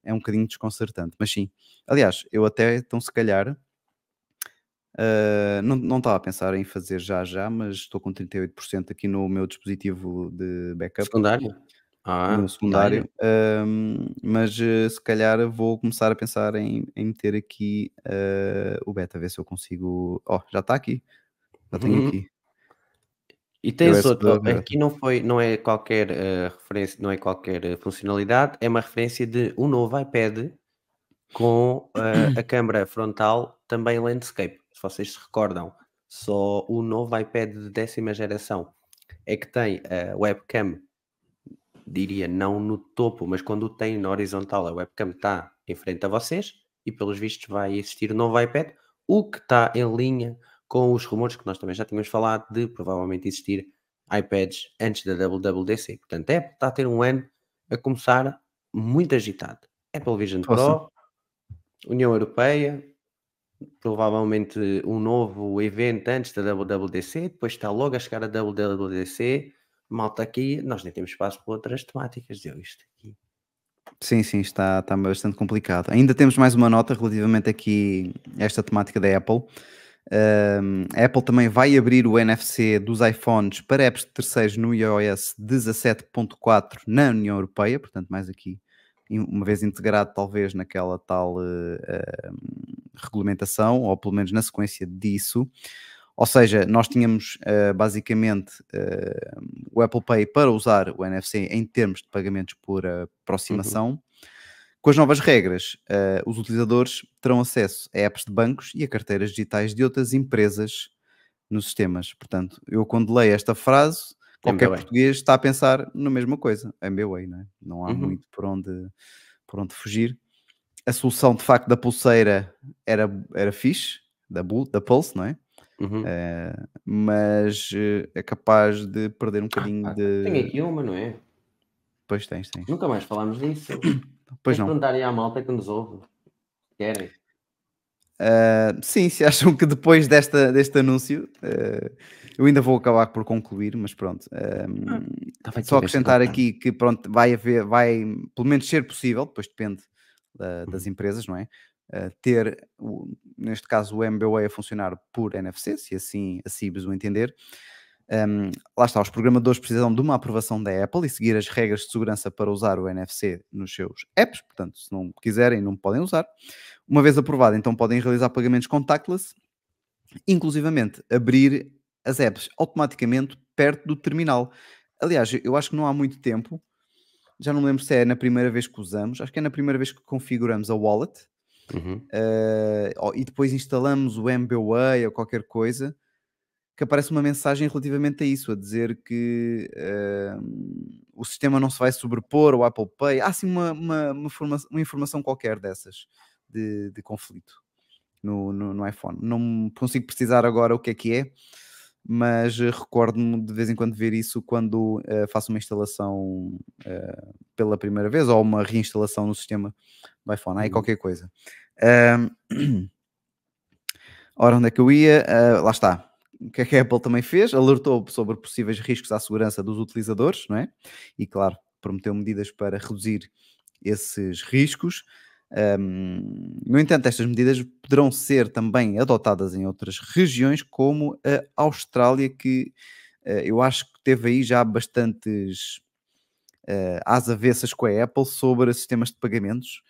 Speaker 1: é um bocadinho desconcertante. Mas sim, aliás, eu até, então, se calhar, ah, não, não estava a pensar em fazer já já, mas estou com 38% aqui no meu dispositivo de backup,
Speaker 2: Secundário? Ah,
Speaker 1: no secundário,
Speaker 2: dá-lhe.
Speaker 1: ahm, mas eh, se calhar vou começar a pensar em, em meter aqui o beta, ver se eu consigo. Oh, já está aqui, já tenho
Speaker 2: Uhum.
Speaker 1: aqui.
Speaker 2: E tens outro, aqui não foi, não é qualquer referência, não é qualquer funcionalidade, é uma referência de um novo iPad com a câmara frontal também landscape. Se vocês se recordam, só o novo iPad de décima geração é que tem a webcam, diria não no topo, mas quando o tem na horizontal, a webcam está em frente a vocês e pelos vistos vai existir um novo iPad, o que está em linha com os rumores que nós também já tínhamos falado de provavelmente existir iPads antes da WWDC. Portanto, a Apple está a ter um ano a começar muito agitado. Apple Vision? Pro, União Europeia, provavelmente um novo evento antes da WWDC, depois está logo a chegar a WWDC, malta aqui, nós nem temos espaço para outras temáticas, eu isto aqui.
Speaker 1: Sim, sim, está, está bastante complicado. Ainda temos mais uma nota relativamente aqui a esta temática da Apple. Um, a Apple também vai abrir o NFC dos iPhones para apps de terceiros no iOS 17.4 na União Europeia, portanto, mais aqui uma vez integrado talvez naquela tal uh, regulamentação, ou pelo menos na sequência disso. Ou seja, nós tínhamos uh, basicamente uh, o Apple Pay para usar o NFC em termos de pagamentos por aproximação. Uhum. Com as novas regras, uh, os utilizadores terão acesso a apps de bancos e a carteiras digitais de outras empresas nos sistemas. Portanto, eu quando leio esta frase, qualquer MBA. português está a pensar na mesma coisa, MBWay, não é? Não há uhum. muito por onde, por onde fugir. A solução, de facto, da pulseira era, era fixe, da, da Pulse, não é? Uhum. Uh, mas uh, é capaz de perder um bocadinho ah, de.
Speaker 2: Tem aqui uma, não é?
Speaker 1: Pois tens, tens.
Speaker 2: Nunca mais falámos disso.
Speaker 1: Pois não.
Speaker 2: perguntarem à malta que nos ouve. Querem?
Speaker 1: Uh, sim, se acham que depois desta, deste anúncio uh, eu ainda vou acabar por concluir, mas pronto. ah, só acrescentar aqui que pronto, vai haver, vai pelo menos ser possível, depois depende da, das uhum. empresas, não é? Uh, ter, o, neste caso, o MBWay a funcionar por NFC, se assim a CIBS o entender, um, lá está, os programadores precisam de uma aprovação da Apple e seguir as regras de segurança para usar o NFC nos seus apps, portanto, se não quiserem, não podem usar. Uma vez aprovado, então podem realizar pagamentos contactless, inclusivamente abrir as apps automaticamente perto do terminal. Aliás, eu acho que não há muito tempo, já não lembro se é na primeira vez que usamos, acho que é na primeira vez que configuramos a wallet uhum. uh, e depois instalamos o MBWay ou qualquer coisa que aparece uma mensagem relativamente a isso, a dizer que uh, o sistema não se vai sobrepor ao Apple Pay. Há assim uma, uma, uma, uma informação qualquer dessas de, de conflito no, no, no, iPhone. Não consigo precisar agora o que é que é, mas recordo-me de vez em quando ver isso quando uh, faço uma instalação uh, pela primeira vez ou uma reinstalação no sistema do iPhone. Aí uhum. qualquer coisa. Uh, ora, onde é que eu ia? lá está o que é que a Apple também fez? Alertou sobre possíveis riscos à segurança dos utilizadores, não é? E claro, prometeu medidas para reduzir esses riscos. Um, no entanto, estas medidas poderão ser também adotadas em outras regiões, como a Austrália, que uh, eu acho que teve aí já bastantes uh, às avessas com a Apple sobre sistemas de pagamentos.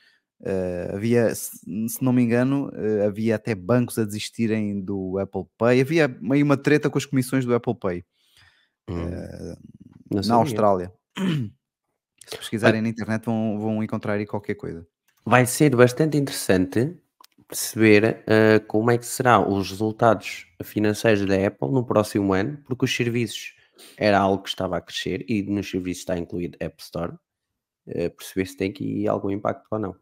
Speaker 1: Uh, havia, se, se, não me engano, uh, havia até bancos a desistirem do Apple Pay. Havia meio uma treta com as comissões do Apple Pay hum. na Austrália. Se pesquisarem na internet vão, vão encontrar aí qualquer coisa.
Speaker 2: Vai ser bastante interessante perceber como é que serão os resultados financeiros da Apple no próximo ano, porque os serviços era algo que estava a crescer e nos serviços está incluído App Store. perceber se tem aqui algum impacto ou não.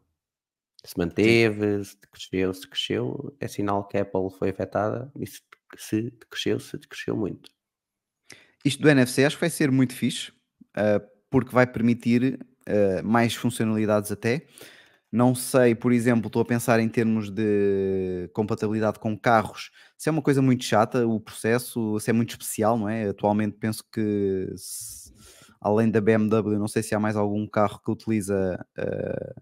Speaker 2: Se manteve, se cresceu, se cresceu, é sinal que a Apple foi afetada e se, se cresceu, se cresceu muito.
Speaker 1: Isto do NFC acho que vai ser muito fixe, uh, porque vai permitir uh, mais funcionalidades até. Não sei, por exemplo, estou a pensar em termos de compatibilidade com carros, se é uma coisa muito chata o processo, se é muito especial, não é? Atualmente penso que, se, além da BMW, não sei se há mais algum carro que utiliza uh,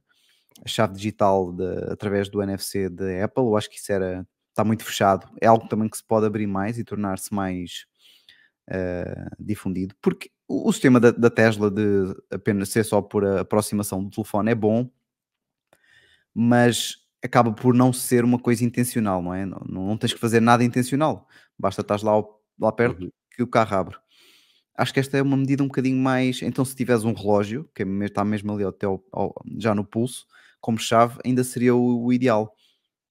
Speaker 1: a chave digital de, através do NFC da Apple. Eu acho que isso era está muito fechado. É algo também que se pode abrir mais e tornar-se mais uh, difundido, porque o, o sistema da, da, Tesla de apenas ser só por aproximação do telefone é bom, mas acaba por não ser uma coisa intencional, não é? Não, não tens que fazer nada intencional, basta estar lá, lá perto uhum. que o carro abre. Acho que esta é uma medida um bocadinho mais. Então, se tiveres um relógio, que é está mesmo ali até ao, ao, já no pulso, como chave, ainda seria o, o ideal.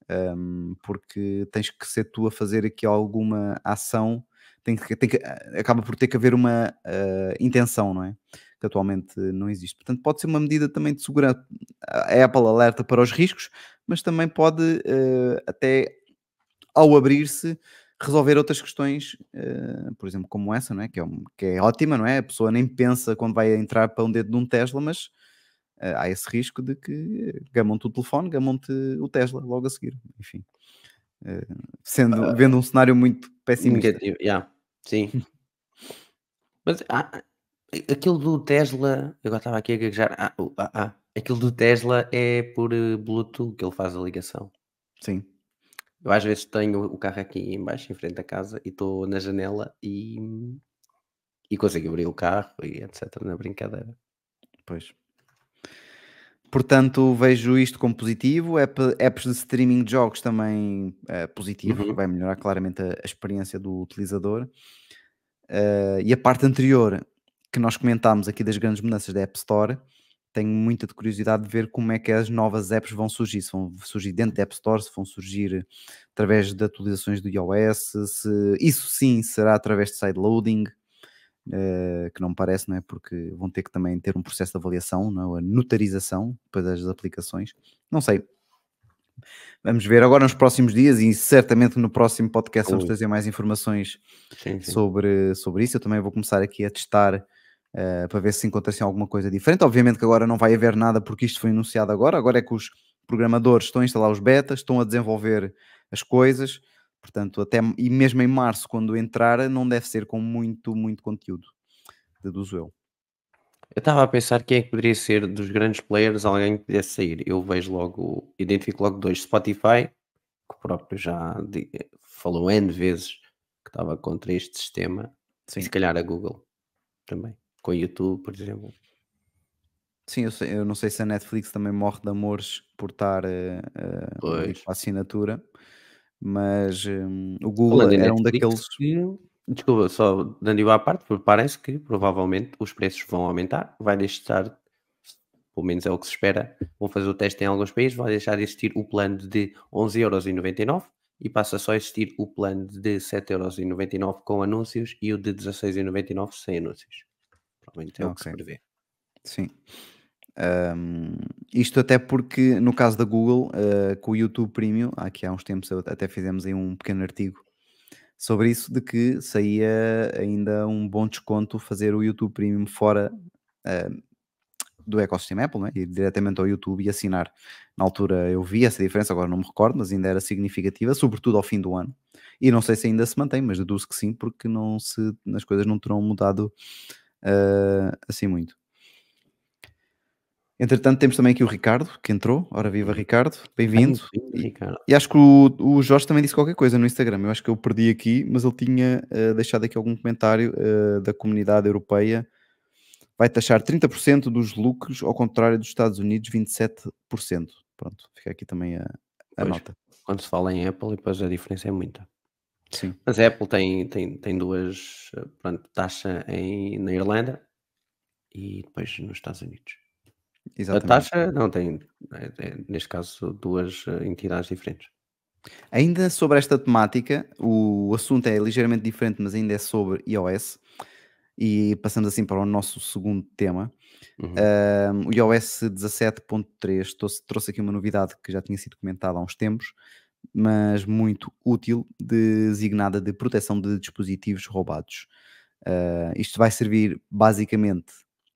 Speaker 1: Um, porque tens que ser tu a fazer aqui alguma ação, tem que, tem que, acaba por ter que haver uma uh, intenção, não é? Que atualmente não existe. Portanto, pode ser uma medida também de segurança. A Apple alerta para os riscos, mas também pode uh, até ao abrir-se resolver outras questões, uh, por exemplo, como essa, não é? Que, é um, que é ótima, não é? A pessoa nem pensa quando vai entrar para um dedo de um Tesla, mas uh, há esse risco de que gamam-te o telefone, gamam-te o Tesla logo a seguir. Enfim, sendo, uh, vendo um cenário muito pessimista.
Speaker 2: Negativo, yeah. sim. Mas ah, aquilo do Tesla, eu agora estava aqui a gaguejar. Ah, ah, ah, aquilo do Tesla é por Bluetooth que ele faz a ligação.
Speaker 1: Sim.
Speaker 2: Eu às vezes tenho o carro aqui embaixo, em frente da casa, e estou na janela e, e consigo abrir o carro e etc. na brincadeira.
Speaker 1: Pois. portanto, vejo isto como positivo. App, apps de streaming de jogos também uh, positivo, uhum. vai melhorar claramente a, a experiência do utilizador. Uh, e a parte anterior que nós comentámos aqui das grandes mudanças da App Store, tenho muita curiosidade de ver como é que as novas apps vão surgir. Se vão surgir dentro da App Store, se vão surgir através de atualizações do iOS, se isso sim será através de sideloading, uh, que não me parece, não é? Porque vão ter que também ter um processo de avaliação, não é? a notarização das aplicações. Não sei. Vamos ver agora nos próximos dias e certamente no próximo podcast vamos trazer mais informações sim, sim. Sobre, sobre isso. Eu também vou começar aqui a testar uh, para ver se encontra assim alguma coisa diferente. Obviamente que agora não vai haver nada porque isto foi anunciado agora. Agora é que os programadores estão a instalar os betas, estão a desenvolver as coisas. Portanto, até e mesmo em março, quando entrar, não deve ser com muito, muito conteúdo, deduzo eu.
Speaker 2: Eu estava a pensar quem é que poderia ser dos grandes players alguém que pudesse sair. Eu vejo logo, identifico logo dois. Spotify, que o próprio já falou N vezes que estava contra este sistema. Sim. E se calhar a Google também com o YouTube, por exemplo.
Speaker 1: Sim, eu, sei, eu, não sei se a Netflix também morre de amores por estar uh, uh, com a assinatura, mas um, o Google era um daqueles.
Speaker 2: desculpa, só dando à parte, parece que provavelmente os preços vão aumentar, vai deixar, pelo menos é o que se espera, vão fazer o teste em alguns países, vai deixar de existir o plano de 11,99€ e passa só a existir o plano de 7,99€ com anúncios e o de 16,99€ sem anúncios. Provavelmente é o que se prevê.
Speaker 1: Sim. Um, isto até porque no caso da Google, uh, com o YouTube Premium, aqui há uns tempos até fizemos aí um pequeno artigo sobre isso, de que saía ainda um bom desconto fazer o YouTube Premium fora uh, do ecossistema Apple, né? ir diretamente ao YouTube e assinar. Na altura eu vi essa diferença, agora não me recordo, mas ainda era significativa, sobretudo ao fim do ano. E não sei se ainda se mantém, mas deduzo que sim, porque não se, as coisas não terão mudado uh, assim muito. Entretanto, temos também aqui o Ricardo, que entrou. Ora, viva Ricardo, bem-vindo. E, e, acho que o, o Jorge também disse qualquer coisa no Instagram. Eu acho que eu perdi aqui, mas ele tinha uh, deixado aqui algum comentário uh, da comunidade europeia. Vai taxar 30% dos lucros, ao contrário dos Estados Unidos, 27%. Pronto, fica aqui também a, a pois, nota.
Speaker 2: Quando se fala em Apple, depois a diferença é muita. Sim. Mas a Apple tem, tem, tem duas, eh, pronto, taxa em, na Irlanda e depois nos Estados Unidos. Exatamente. A taxa não tem, é, é, neste caso, duas eh, entidades diferentes.
Speaker 1: Ainda sobre esta temática, o assunto é ligeiramente diferente, mas ainda é sobre iOS. E passamos assim para o nosso segundo tema. Uhum. o iOS 17.3 trouxe, trouxe aqui uma novidade que já tinha sido comentada há uns tempos, mas muito útil, designada de proteção de dispositivos roubados. Uh, isto vai servir basicamente,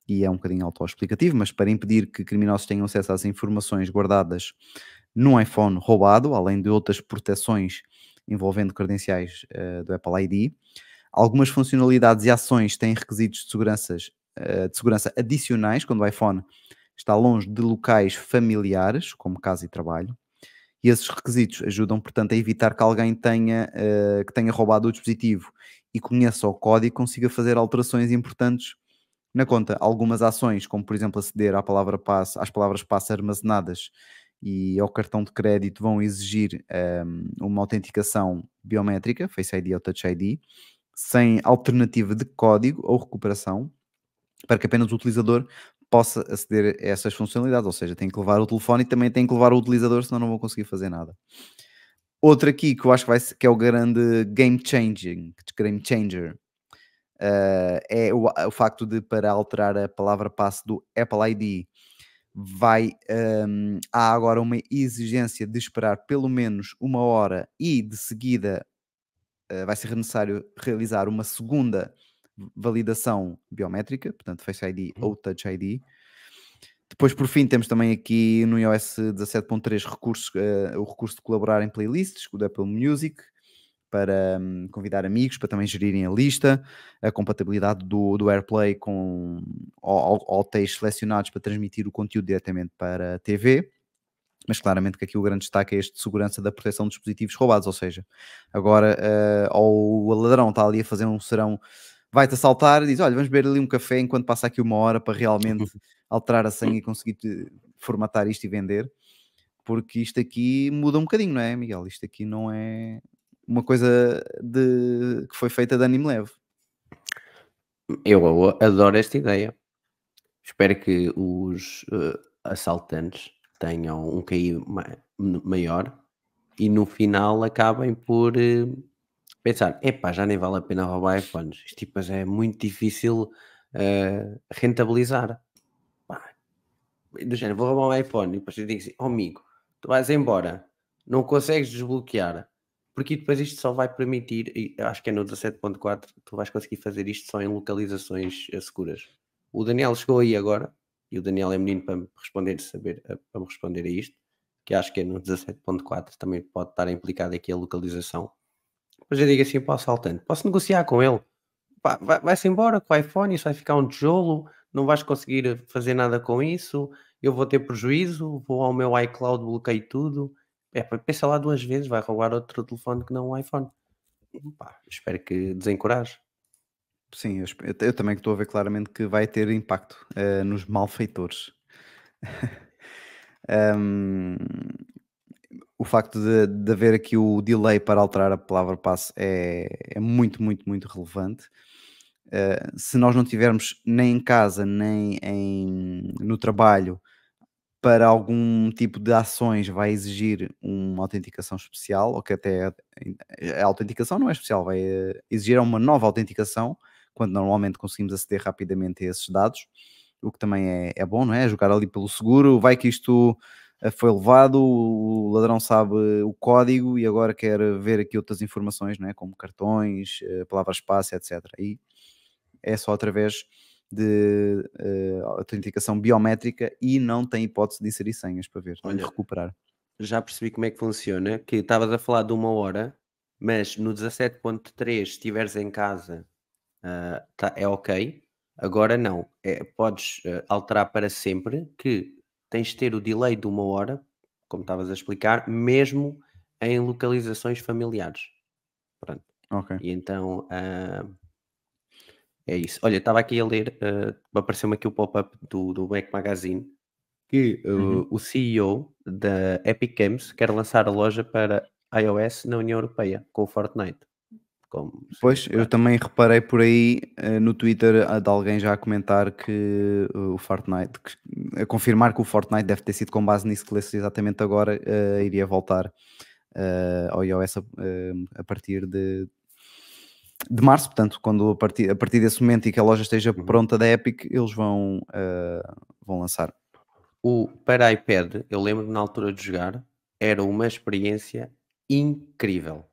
Speaker 1: e é um bocadinho autoexplicativo, mas para impedir que criminosos tenham acesso às informações guardadas num iPhone roubado, além de outras proteções envolvendo credenciais uh, do Apple ID. Algumas funcionalidades e ações têm requisitos de, uh, de segurança adicionais quando o iPhone está longe de locais familiares, como casa e trabalho e esses requisitos ajudam, portanto, a evitar que alguém tenha, uh, que tenha roubado o dispositivo e conheça o código e consiga fazer alterações importantes na conta. Algumas ações, como por exemplo aceder à palavra às palavras passe armazenadas e ao cartão de crédito, vão exigir um, ehm, uma autenticação biométrica, Face ID ou Touch ID, sem alternativa de código ou recuperação, para que apenas o utilizador possa aceder a essas funcionalidades, ou seja, tem que levar o telefone e também tem que levar o utilizador, senão não vão conseguir fazer nada. Outro aqui que eu acho que, vai que é o grande game changing, game changer, uh, é o, o, facto de para alterar a palavra passe do Apple ID vai um, há agora uma exigência de esperar pelo menos uma hora e de seguida uh, vai ser necessário realizar uma segunda validação biométrica, portanto Face ID uhum. ou Touch ID. Depois, por fim, temos também aqui no iOS 17.3 recursos, uh, o recurso de colaborar em playlists, o da Apple Music, para um, convidar amigos, para também gerirem a lista, a compatibilidade do, do AirPlay com hotéis selecionados para transmitir o conteúdo diretamente para a TV. Mas claramente que aqui o grande destaque é este de segurança da proteção dos dispositivos roubados, ou seja, agora uh, ou o ladrão está ali a fazer um serão vai-te assaltar e diz: Olha, vamos beber ali um café enquanto passa aqui uma hora para realmente alterar a senha e conseguir formatar isto e vender, porque isto aqui muda um bocadinho, não é, Miguel? Isto aqui não é uma coisa de, que foi feita de ânimo leve.
Speaker 2: Eu adoro esta ideia. Espero que os uh, assaltantes tenham um QI maior e no final acabem por uh, pensar: epá, já nem vale a pena roubar iPhones. Isto tipo, é muito difícil uh, rentabilizar. Pá, do género, vou roubar um iPhone e depois eu digo assim: oh, amigo, tu vais embora, não consegues desbloquear, porque depois isto só vai permitir, e acho que é no 17.4, tu vais conseguir fazer isto só em localizações eh, seguras. O Daniel chegou aí agora, e o Daniel é menino para me responder, saber, eh, para me responder a isto, que acho que é no 17.4 também pode estar implicado aqui a localização. Depois eu digo assim para o assaltante, posso negociar com ele? vai-se embora com o iPhone, isso vai ficar um tijolo, não vais conseguir fazer nada com isso, eu vou ter prejuízo, vou ao meu iCloud, bloqueio tudo. É, pensa lá duas vezes, vai roubar outro telefone que não um iPhone. Pá, espero que desencoraje.
Speaker 1: Sim, eu, eu, também estou a ver claramente que vai ter impacto uh, nos malfeitores. um, o facto de, de, haver aqui o delay para alterar a palavra passe é, é muito, muito, muito relevante. Uh, se nós não tivermos nem em casa nem em, no trabalho para algum tipo de ações vai exigir uma autenticação especial, ou que até a, a autenticação não é especial, vai eh, exigir uma nova autenticação, quando normalmente conseguimos aceder rapidamente a esses dados, o que também é, é bom, não é? Jogar ali pelo seguro, vai que isto foi levado, o ladrão sabe o código e agora quer ver aqui outras informações, não é? como cartões, eh, palavras-passe, etc. E é só através de uh, autenticação biométrica e não tem hipótese de inserir senhas para ver, Olha, recuperar.
Speaker 2: Já percebi como é que funciona, que estavas a falar de uma hora, mas no 17.3, se estiveres em casa, uh, tá, é ok. Agora não, é, podes uh, alterar para sempre que tens de ter o delay de uma hora, como estavas a explicar, mesmo em localizações familiares. Pronto.
Speaker 1: Ok.
Speaker 2: E então uh, é isso. Olha, estava aqui a ler, uh, apareceu-me aqui o pop-up do, do Mac Magazine, que uh, uhum. o CEO da Epic Games quer lançar a loja para iOS na União Europeia com o Fortnite.
Speaker 1: Como pois, eu também reparei por aí uh, no Twitter de alguém já a comentar que uh, o Fortnite, que, a confirmar que o Fortnite deve ter sido com base nisso que lesse exatamente agora, uh, iria voltar ao iOS a, a partir de, de março, portanto, quando a partir, a partir desse momento e que a loja esteja uhum. pronta da Epic, eles vão, vão lançar.
Speaker 2: O para iPad, eu lembro na altura de jogar, era uma experiência incrível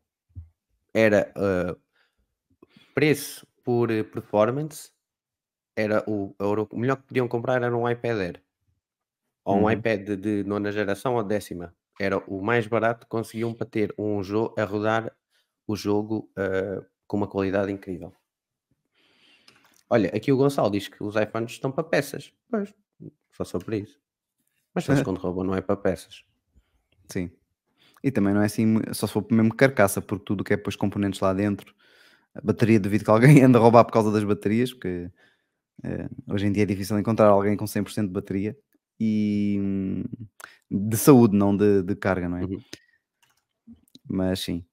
Speaker 2: era uh, preço por eh, performance, era o, o melhor que podiam comprar era um iPad Air ou um uhum. iPad de nona geração ou décima. Era o mais barato, conseguiam para ter um jogo a rodar o jogo uh, com uma qualidade incrível. Olha, aqui o Gonçalo diz que os iPhones estão para peças. Pois, só sobre isso. Mas eles quando roubam não é para peças.
Speaker 1: Sim. E também não é assim, só se for mesmo carcaça, porque tudo que é depois componentes lá dentro, a bateria, devido que alguém anda a roubar por causa das baterias, porque é, hoje em dia é difícil encontrar alguém com 100% de bateria e de saúde, não de, de carga, não é? Uhum. Mas sim.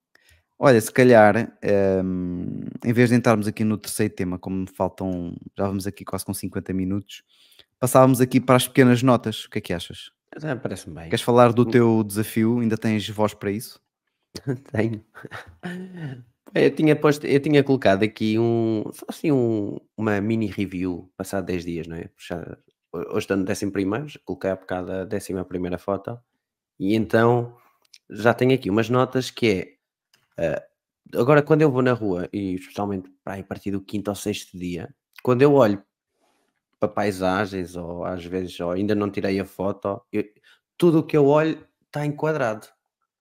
Speaker 1: Olha, se calhar, um, em vez de entrarmos aqui no terceiro tema, como faltam, já vamos aqui quase com 50 minutos, passávamos aqui para as pequenas notas. O que é que achas?
Speaker 2: É, parece-me bem.
Speaker 1: Queres falar do hum. teu desafio? Ainda tens voz para isso?
Speaker 2: Tenho. Eu tinha, posto, eu tinha colocado aqui um, só assim um, uma mini review passado 10 dias, não é? Já, hoje estou no décimo primeiro, coloquei há bocado a décima primeira foto e então já tenho aqui umas notas que é uh, agora quando eu vou na rua e especialmente para a partir do quinto ou sexto dia, quando eu olho para paisagens, ou às vezes ou ainda não tirei a foto, eu, tudo o que eu olho está enquadrado.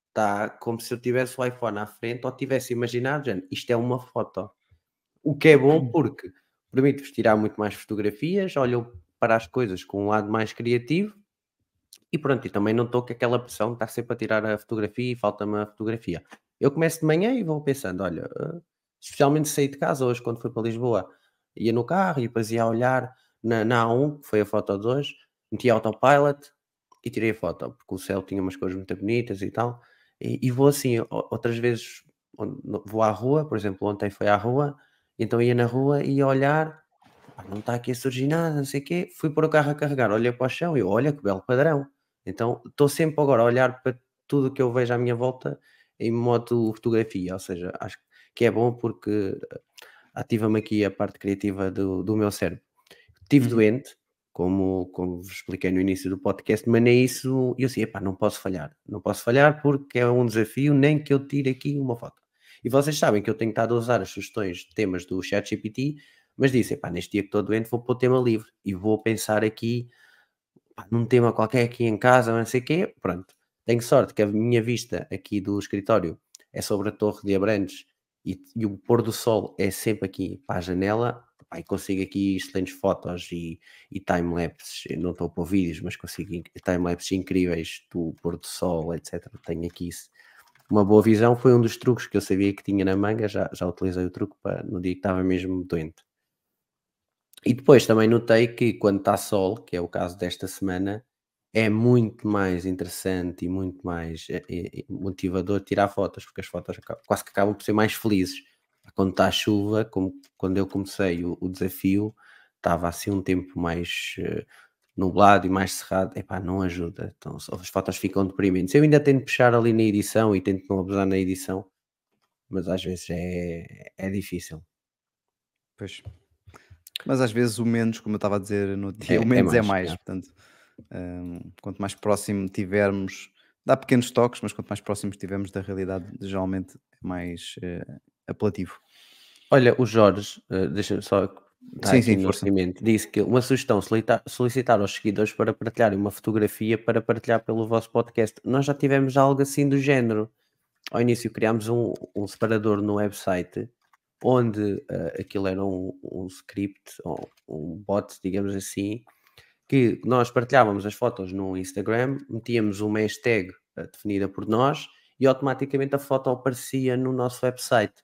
Speaker 2: Está como se eu tivesse o iPhone à frente ou tivesse imaginado, gente, isto é uma foto. O que é bom hum. porque permite-vos tirar muito mais fotografias, olham para as coisas com um lado mais criativo e pronto, e também não estou com aquela pressão de estar sempre a tirar a fotografia e falta-me a fotografia. Eu começo de manhã e vou pensando, olha, eh, especialmente saí de casa hoje quando fui para Lisboa, ia no carro e depois ia a olhar na, na A1, que foi a foto de hoje, meti autopilot e tirei a foto, porque o céu tinha umas cores muito bonitas e tal. E, e vou assim, outras vezes vou à rua, por exemplo, ontem foi à rua, então ia na rua e ia olhar, não está aqui a surgir nada, não sei o quê. Fui pôr o carro a carregar, olhei para o chão e olha que belo padrão. Então estou sempre agora a olhar para tudo que eu vejo à minha volta em modo fotografia, ou seja, acho que é bom porque ativa-me aqui a parte criativa do, do meu cérebro. Estive uhum. doente, como, como vos expliquei no início do podcast, mas nem isso, eu disse, epá, não posso falhar, não posso falhar porque é um desafio, nem que eu tire aqui uma foto. E vocês sabem que eu tenho estado a usar as sugestões de temas do ChatGPT, mas disse, epá, neste dia que estou doente vou pôr o tema livre e vou pensar aqui pá, num tema qualquer aqui em casa, não sei o quê, pronto. Tenho sorte que a minha vista aqui do escritório é sobre a torre de Abrantes e, e o pôr do sol é sempre aqui para a janela, pá, consigo aqui excelentes fotos e, e time-lapses, não estou a pôr vídeos, mas consigo time-lapses incríveis do pôr do sol, etc. Tenho aqui uma boa visão, foi um dos truques que eu sabia que tinha na manga, já, já utilizei o truque para, no dia que estava mesmo doente. E depois também notei que quando está sol, que é o caso desta semana, é muito mais interessante e muito mais é, é, motivador tirar fotos, porque as fotos quase que acabam por ser mais felizes. Quando está a chuva, como quando eu comecei o, o desafio, estava assim um tempo mais uh, nublado e mais cerrado, epá, não ajuda. Então as fotos ficam deprimentes. Eu ainda tento puxar ali na edição e tento não abusar na edição, mas às vezes é, é difícil.
Speaker 1: Pois. Mas às vezes o menos, como eu estava a dizer no dia, é, o menos é mais, é mais é. portanto, um, quanto mais próximo tivermos, dá pequenos toques, mas quanto mais próximos tivermos da realidade, geralmente é mais uh, apelativo.
Speaker 2: Olha, o Jorge, uh, deixa só sim, sim, disse que uma sugestão solicitar, solicitar aos seguidores para partilharem uma fotografia para partilhar pelo vosso podcast. Nós já tivemos algo assim do género. Ao início criámos um, um separador no website onde uh, aquilo era um, um script, ou um bot, digamos assim, que nós partilhávamos as fotos no Instagram, metíamos uma hashtag uh, definida por nós e automaticamente a foto aparecia no nosso website.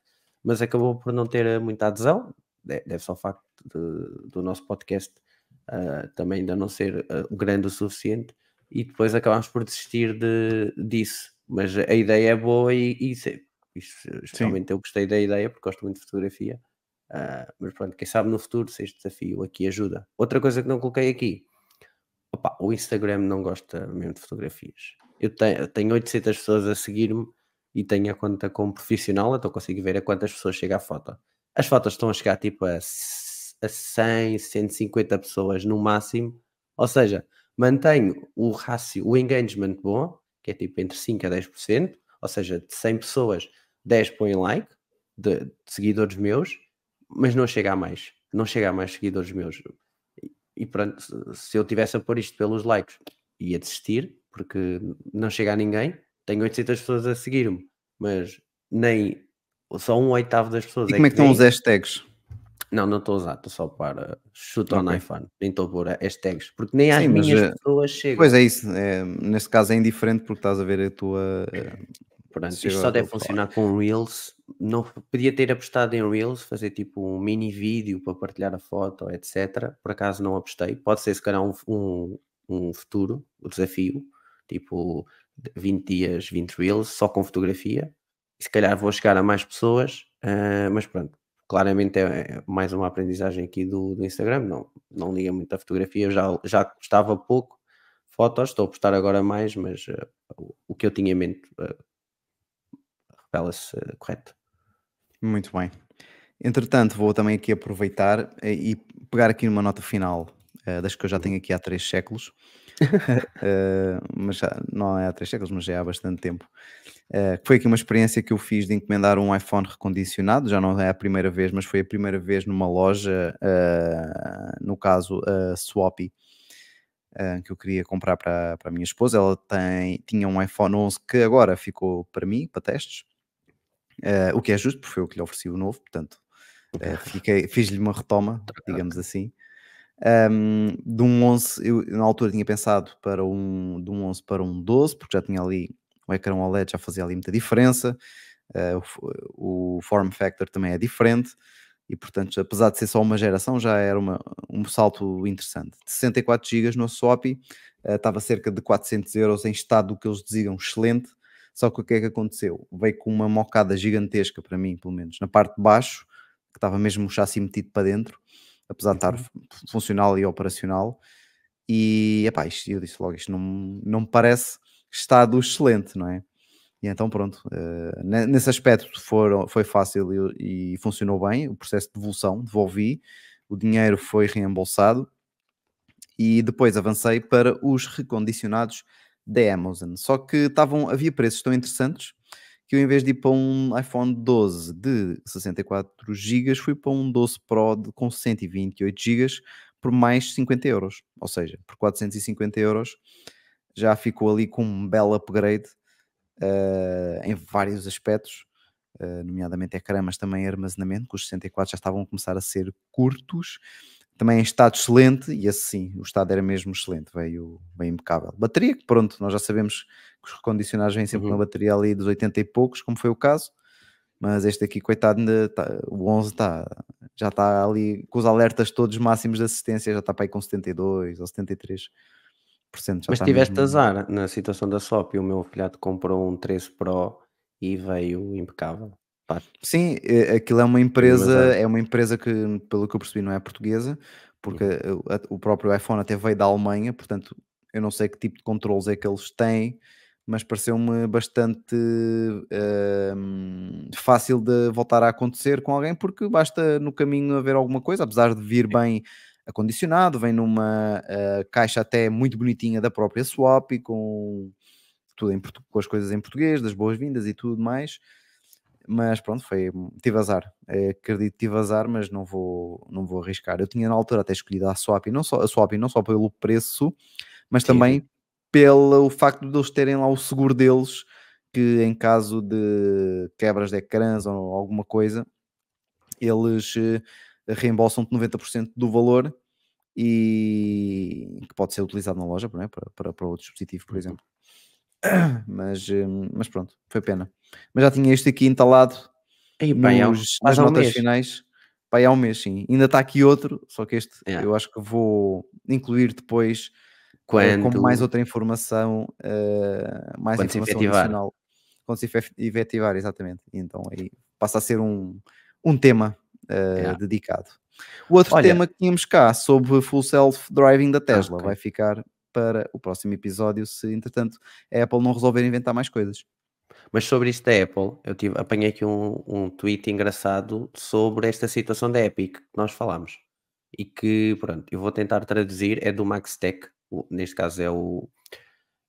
Speaker 2: Mas acabou por não ter muita adesão, deve-se ao facto de, do nosso podcast uh, também ainda não ser uh, grande o suficiente, e depois acabámos por desistir de, disso. Mas a ideia é boa e, e isso, especialmente eu gostei da ideia porque gosto muito de fotografia. Uh, mas pronto, quem sabe no futuro se este desafio aqui ajuda. Outra coisa que não coloquei aqui, opa, o Instagram não gosta mesmo de fotografias. Eu tenho, tenho 800 pessoas a seguir-me e tenho a conta como profissional, então consigo ver a quantas pessoas chega a foto. As fotos estão a chegar tipo a, a 100, 150 pessoas no máximo, ou seja, mantenho o rácio, o engagement bom, que é tipo entre 5 a 10%, ou seja, de 100 pessoas, 10 põem like de, de, seguidores meus, mas não chega a mais. Não chega a mais seguidores meus. E, e pronto, se eu tivesse a pôr isto pelos likes, ia desistir, porque não chega a ninguém. Tenho 800 pessoas a seguir-me, mas nem só um oitavo das pessoas.
Speaker 1: E é como é que estão os hashtags?
Speaker 2: Não, não estou a usar, estou só para shoot okay. on iPhone, nem estou a pôr hashtags, porque nem às Sim, minhas mas, pessoas chegam.
Speaker 1: Pois é isso, é, nesse caso é indiferente porque estás a ver a tua
Speaker 2: Pronto, isto só deve funcionar com Reels. Não podia ter apostado em Reels, fazer tipo um mini vídeo para partilhar a foto, etc. Por acaso não apostei. Pode ser se calhar um, um, um futuro, o desafio, tipo 20 dias, 20 Reels, só com fotografia. E se calhar vou chegar a mais pessoas, uh, mas pronto. Claramente é, é mais uma aprendizagem aqui do, do Instagram. Não, não liga muito a fotografia. Eu já, já gostava pouco fotos, estou a postar agora mais, mas uh, o que eu tinha em mente uh, revela-se uh, correto.
Speaker 1: Muito bem. Entretanto, vou também aqui aproveitar e pegar aqui uma nota final das que eu já tenho aqui há três séculos. Uh, mas já, não é há três séculos, mas já é há bastante tempo. Uh, foi aqui uma experiência que eu fiz de encomendar um iPhone recondicionado, já não é a primeira vez, mas foi a primeira vez numa loja, uh, no caso a Swappy, que eu queria comprar para, para a minha esposa. Ela tem, tinha um iPhone 11 que agora ficou para mim, para testes, o que é justo, porque foi eu que lhe ofereci o novo, portanto, fiquei, fiz-lhe uma retoma, digamos assim. Um, de um 11, eu na altura tinha pensado para um, de um 11 para um 12, porque já tinha ali o ecrã OLED, já fazia ali muita diferença. Uh, o, o, form factor também é diferente. e portanto, apesar de ser só uma geração, já era uma, um salto interessante. 64 GB no swap, uh, estava cerca de 400 euros em estado que eles diziam excelente, só que o que é que aconteceu? Veio com uma mocada gigantesca para mim, pelo menos, na parte de baixo, que estava mesmo o chassi metido para dentro, apesar de estar uhum. funcional e operacional, e epá, isto, eu disse logo, isto não, não me parece estado excelente, não é? E então, pronto, uh, nesse aspecto for, foi fácil e, e, funcionou bem. O processo de devolução, devolvi, o dinheiro foi reembolsado e depois avancei para os recondicionados da Amazon. Só que estavam, havia preços tão interessantes que eu, em vez de ir para um iPhone 12 de 64 GB, fui para um 12 Pro de, com 128 GB por mais 50 euros. Ou seja, por 450 euros já ficou ali com um belo upgrade uh, em vários aspectos, uh, nomeadamente ecrã, mas também armazenamento, que os 64 já estavam a começar a ser curtos, também em estado excelente, e esse sim, o estado era mesmo excelente, veio bem impecável. Bateria, pronto, nós já sabemos que os recondicionados vêm sempre uhum. uma bateria ali dos 80 e poucos, como foi o caso, mas este aqui, coitado, tá, o 11 tá, já está ali com os alertas todos máximos de assistência, já está para aí com 72 ou 73.
Speaker 2: Mas tiveste mesmo... azar na situação da SOP. O meu filhado comprou um 13 Pro e veio impecável.
Speaker 1: Pá. Sim, aquilo é uma empresa, é uma empresa que, pelo que eu percebi, não é portuguesa, porque uhum. o próprio iPhone até veio da Alemanha, portanto, eu não sei que tipo de controles é que eles têm, mas pareceu-me bastante uh, fácil de voltar a acontecer com alguém, porque basta no caminho haver alguma coisa, apesar de vir bem acondicionado, vem numa uh, caixa até muito bonitinha da própria Swap, com tudo em, com as coisas em português, das boas-vindas e tudo mais. Mas pronto, foi, tive azar. É, acredito que tive azar, mas não vou, não vou arriscar. Eu tinha na altura até escolhido a Swap, não só, a Swap não só pelo preço, mas Sim. também pelo facto de eles terem lá o seguro deles, que em caso de quebras de ecrãs ou alguma coisa, eles eh, reembolsam-te 90% do valor e que pode ser utilizado na loja é? para, para, para outro dispositivo, por exemplo. Mas, hum, mas pronto, foi pena. Mas já tinha este aqui instalado
Speaker 2: Ei, bem, nos,
Speaker 1: nas notas mês. finais. Pai, há um mês, sim. Ainda está aqui outro, só que este yeah. eu acho que vou incluir depois eh, Quando... como mais outra informação, uh, mais Quando informação adicional. Quando se efetivar, exatamente. E então aí passa a ser um, um tema uh, yeah. dedicado. O outro Olha, tema que tínhamos cá sobre full self-driving da Tesla okay. vai ficar para o próximo episódio, se entretanto a Apple não resolver inventar mais coisas.
Speaker 2: Mas sobre isto da Apple, eu tive, apanhei aqui um, um tweet engraçado sobre esta situação da Epic que nós falámos. E que, pronto, eu vou tentar traduzir, é do Max Tech, neste caso é o,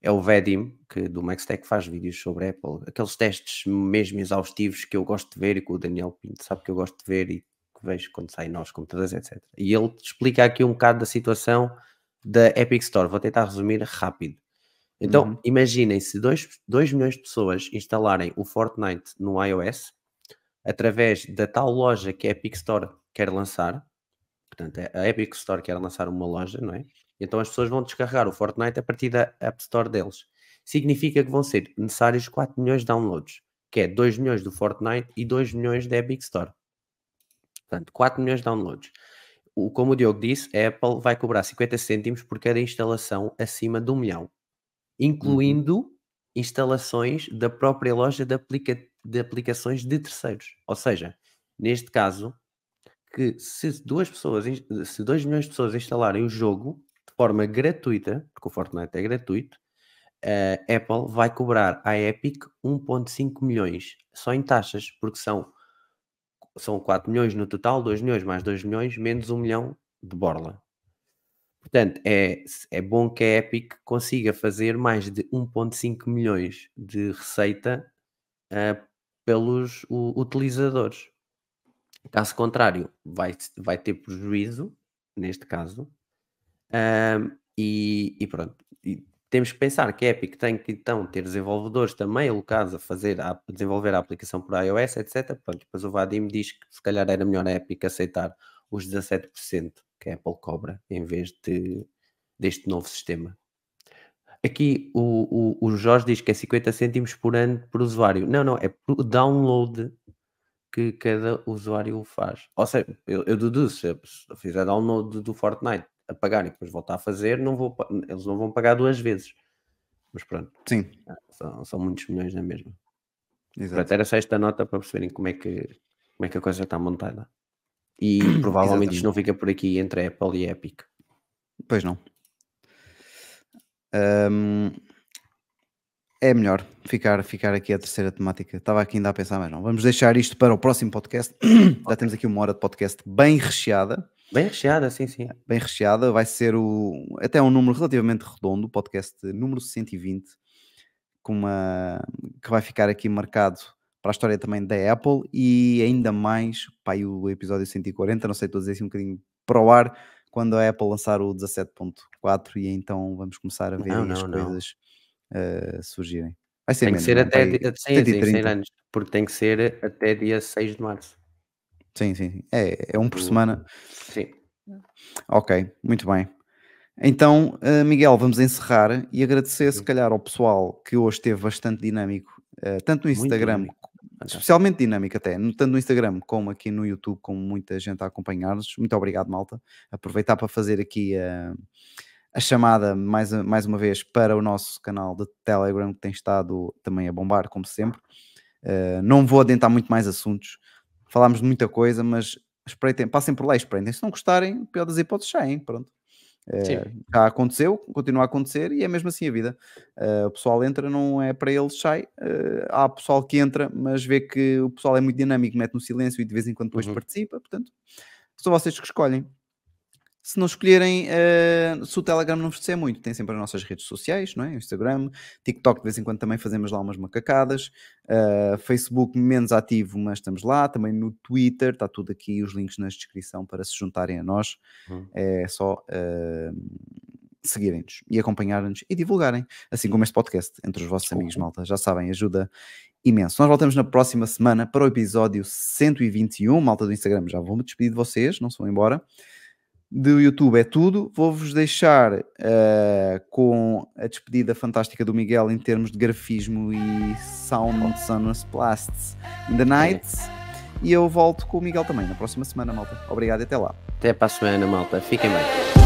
Speaker 2: é o Vadim, que do Max Tech faz vídeos sobre Apple, aqueles testes mesmo exaustivos que eu gosto de ver e que o Daniel Pinto sabe que eu gosto de ver e que vejo quando saem novos computadores, etc. E ele explica aqui um bocado da situação da Epic Store. Vou tentar resumir rápido. Então, uhum. imaginem se 2 milhões de pessoas instalarem o Fortnite no iOS através da tal loja que a Epic Store quer lançar. Portanto, a Epic Store quer lançar uma loja, não é? Então as pessoas vão descarregar o Fortnite a partir da App Store deles. Significa que vão ser necessários 4 milhões de downloads, que é 2 milhões do Fortnite e 2 milhões da Epic Store. Portanto, 4 milhões de downloads. O, como o Diogo disse, a Apple vai cobrar 50 cêntimos por cada instalação acima de 1 milhão, incluindo uhum. instalações da própria loja de, aplica de aplicações de terceiros. Ou seja, neste caso, que se duas pessoas, se 2 milhões de pessoas instalarem o jogo forma gratuita, porque o Fortnite é gratuito, a Apple vai cobrar à Epic 1.5 milhões só em taxas, porque são são 4 milhões no total, 2 milhões mais 2 milhões, menos 1 milhão de borla. Portanto, é, é bom que a Epic consiga fazer mais de 1,5 milhões de receita uh, pelos utilizadores. Caso contrário, vai, vai ter prejuízo, neste caso, uh, e, e, pronto. E temos que pensar que a Epic tem que então ter desenvolvedores também alocados a fazer, a desenvolver a aplicação por iOS, etc. Pronto, depois o Vadim diz que se calhar era melhor a Epic aceitar os 17% que a Apple cobra em vez de, deste novo sistema. Aqui o, o, o Jorge diz que é 50 cêntimos por ano por usuário. Não, não, é por download que cada usuário faz. Ou seja, eu, eu deduzo, se eu fizer download do Fortnite, apagar e depois voltar a fazer, não vou, eles não vão pagar duas vezes. Mas pronto.
Speaker 1: Sim.
Speaker 2: Ah, são, são muitos milhões na mesma.
Speaker 1: Exato.
Speaker 2: Pronto, era só esta nota para perceberem como é que, como é que a coisa está montada. E provavelmente isto não fica por aqui entre Apple e Epic.
Speaker 1: Pois não. Hum, é melhor ficar, ficar aqui a terceira temática. Estava aqui ainda a pensar, mas não. Vamos deixar isto para o próximo podcast. Já temos aqui uma hora de podcast bem recheada.
Speaker 2: Bem recheada, sim, sim.
Speaker 1: Bem recheada. Vai ser o, até um número relativamente redondo, o podcast número 120, com uma, que vai ficar aqui marcado para a história também da Apple e ainda mais, e o episódio 140, não sei, estou a dizer assim um bocadinho para o ar, quando a Apple lançar o 17.4 e então vamos começar a ver
Speaker 2: Não,
Speaker 1: as
Speaker 2: não, não.
Speaker 1: coisas uh, surgirem. Vai ser
Speaker 2: Tem que
Speaker 1: menos,
Speaker 2: ser
Speaker 1: não é?
Speaker 2: até
Speaker 1: Vai-
Speaker 2: di- sim, sim,
Speaker 1: 130.
Speaker 2: 100 anos, porque tem que ser até dia 6 de março.
Speaker 1: Sim, sim, sim. É, é um por semana.
Speaker 2: Sim.
Speaker 1: Ok, muito bem. Então, uh, Miguel, vamos encerrar e agradecer, se calhar, ao pessoal que hoje esteve bastante dinâmico, uh, tanto no Instagram, especialmente dinâmico até, tanto no Instagram como aqui no YouTube, com muita gente a acompanhar-nos. Muito obrigado, malta. Aproveitar para fazer aqui a, a chamada mais, mais uma vez para o nosso canal de Telegram, que tem estado também a bombar, como sempre. Não vou adentrar muito mais assuntos. Falámos de muita coisa, mas espreitem, passem por lá e espreitem. Se não gostarem, pior das hipóteses, saem. Pronto. Uh, já aconteceu, continua a acontecer e é mesmo assim a vida. Uh, o pessoal entra, não é para eles, sai. Uh, há pessoal que entra, mas vê que o pessoal é muito dinâmico, mete no silêncio e de vez em quando depois
Speaker 2: Uhum.
Speaker 1: participa. Portanto, são vocês que escolhem. Se não escolherem, uh, se o Telegram não disser muito, tem sempre as nossas redes sociais, não é? Instagram, TikTok, de vez em quando também fazemos lá umas macacadas. Uh, Facebook menos ativo, mas estamos lá. Também no Twitter, está tudo aqui, os links na descrição para se juntarem a nós.
Speaker 2: Uhum.
Speaker 1: É só uh, seguirem-nos e acompanharem-nos e divulgarem, assim como este podcast, entre os vossos amigos, malta. Já sabem, ajuda imenso. Nós voltamos na próxima semana para o episódio 121. Malta do Instagram, já vou-me despedir de vocês, não se vão embora. Do YouTube é tudo. Vou-vos deixar uh, com a despedida fantástica do Miguel em termos de grafismo e sound sonus blasts in the night. E eu volto com o Miguel também na próxima semana, malta. Obrigado e até lá.
Speaker 2: Até para a semana, malta. Fiquem bem.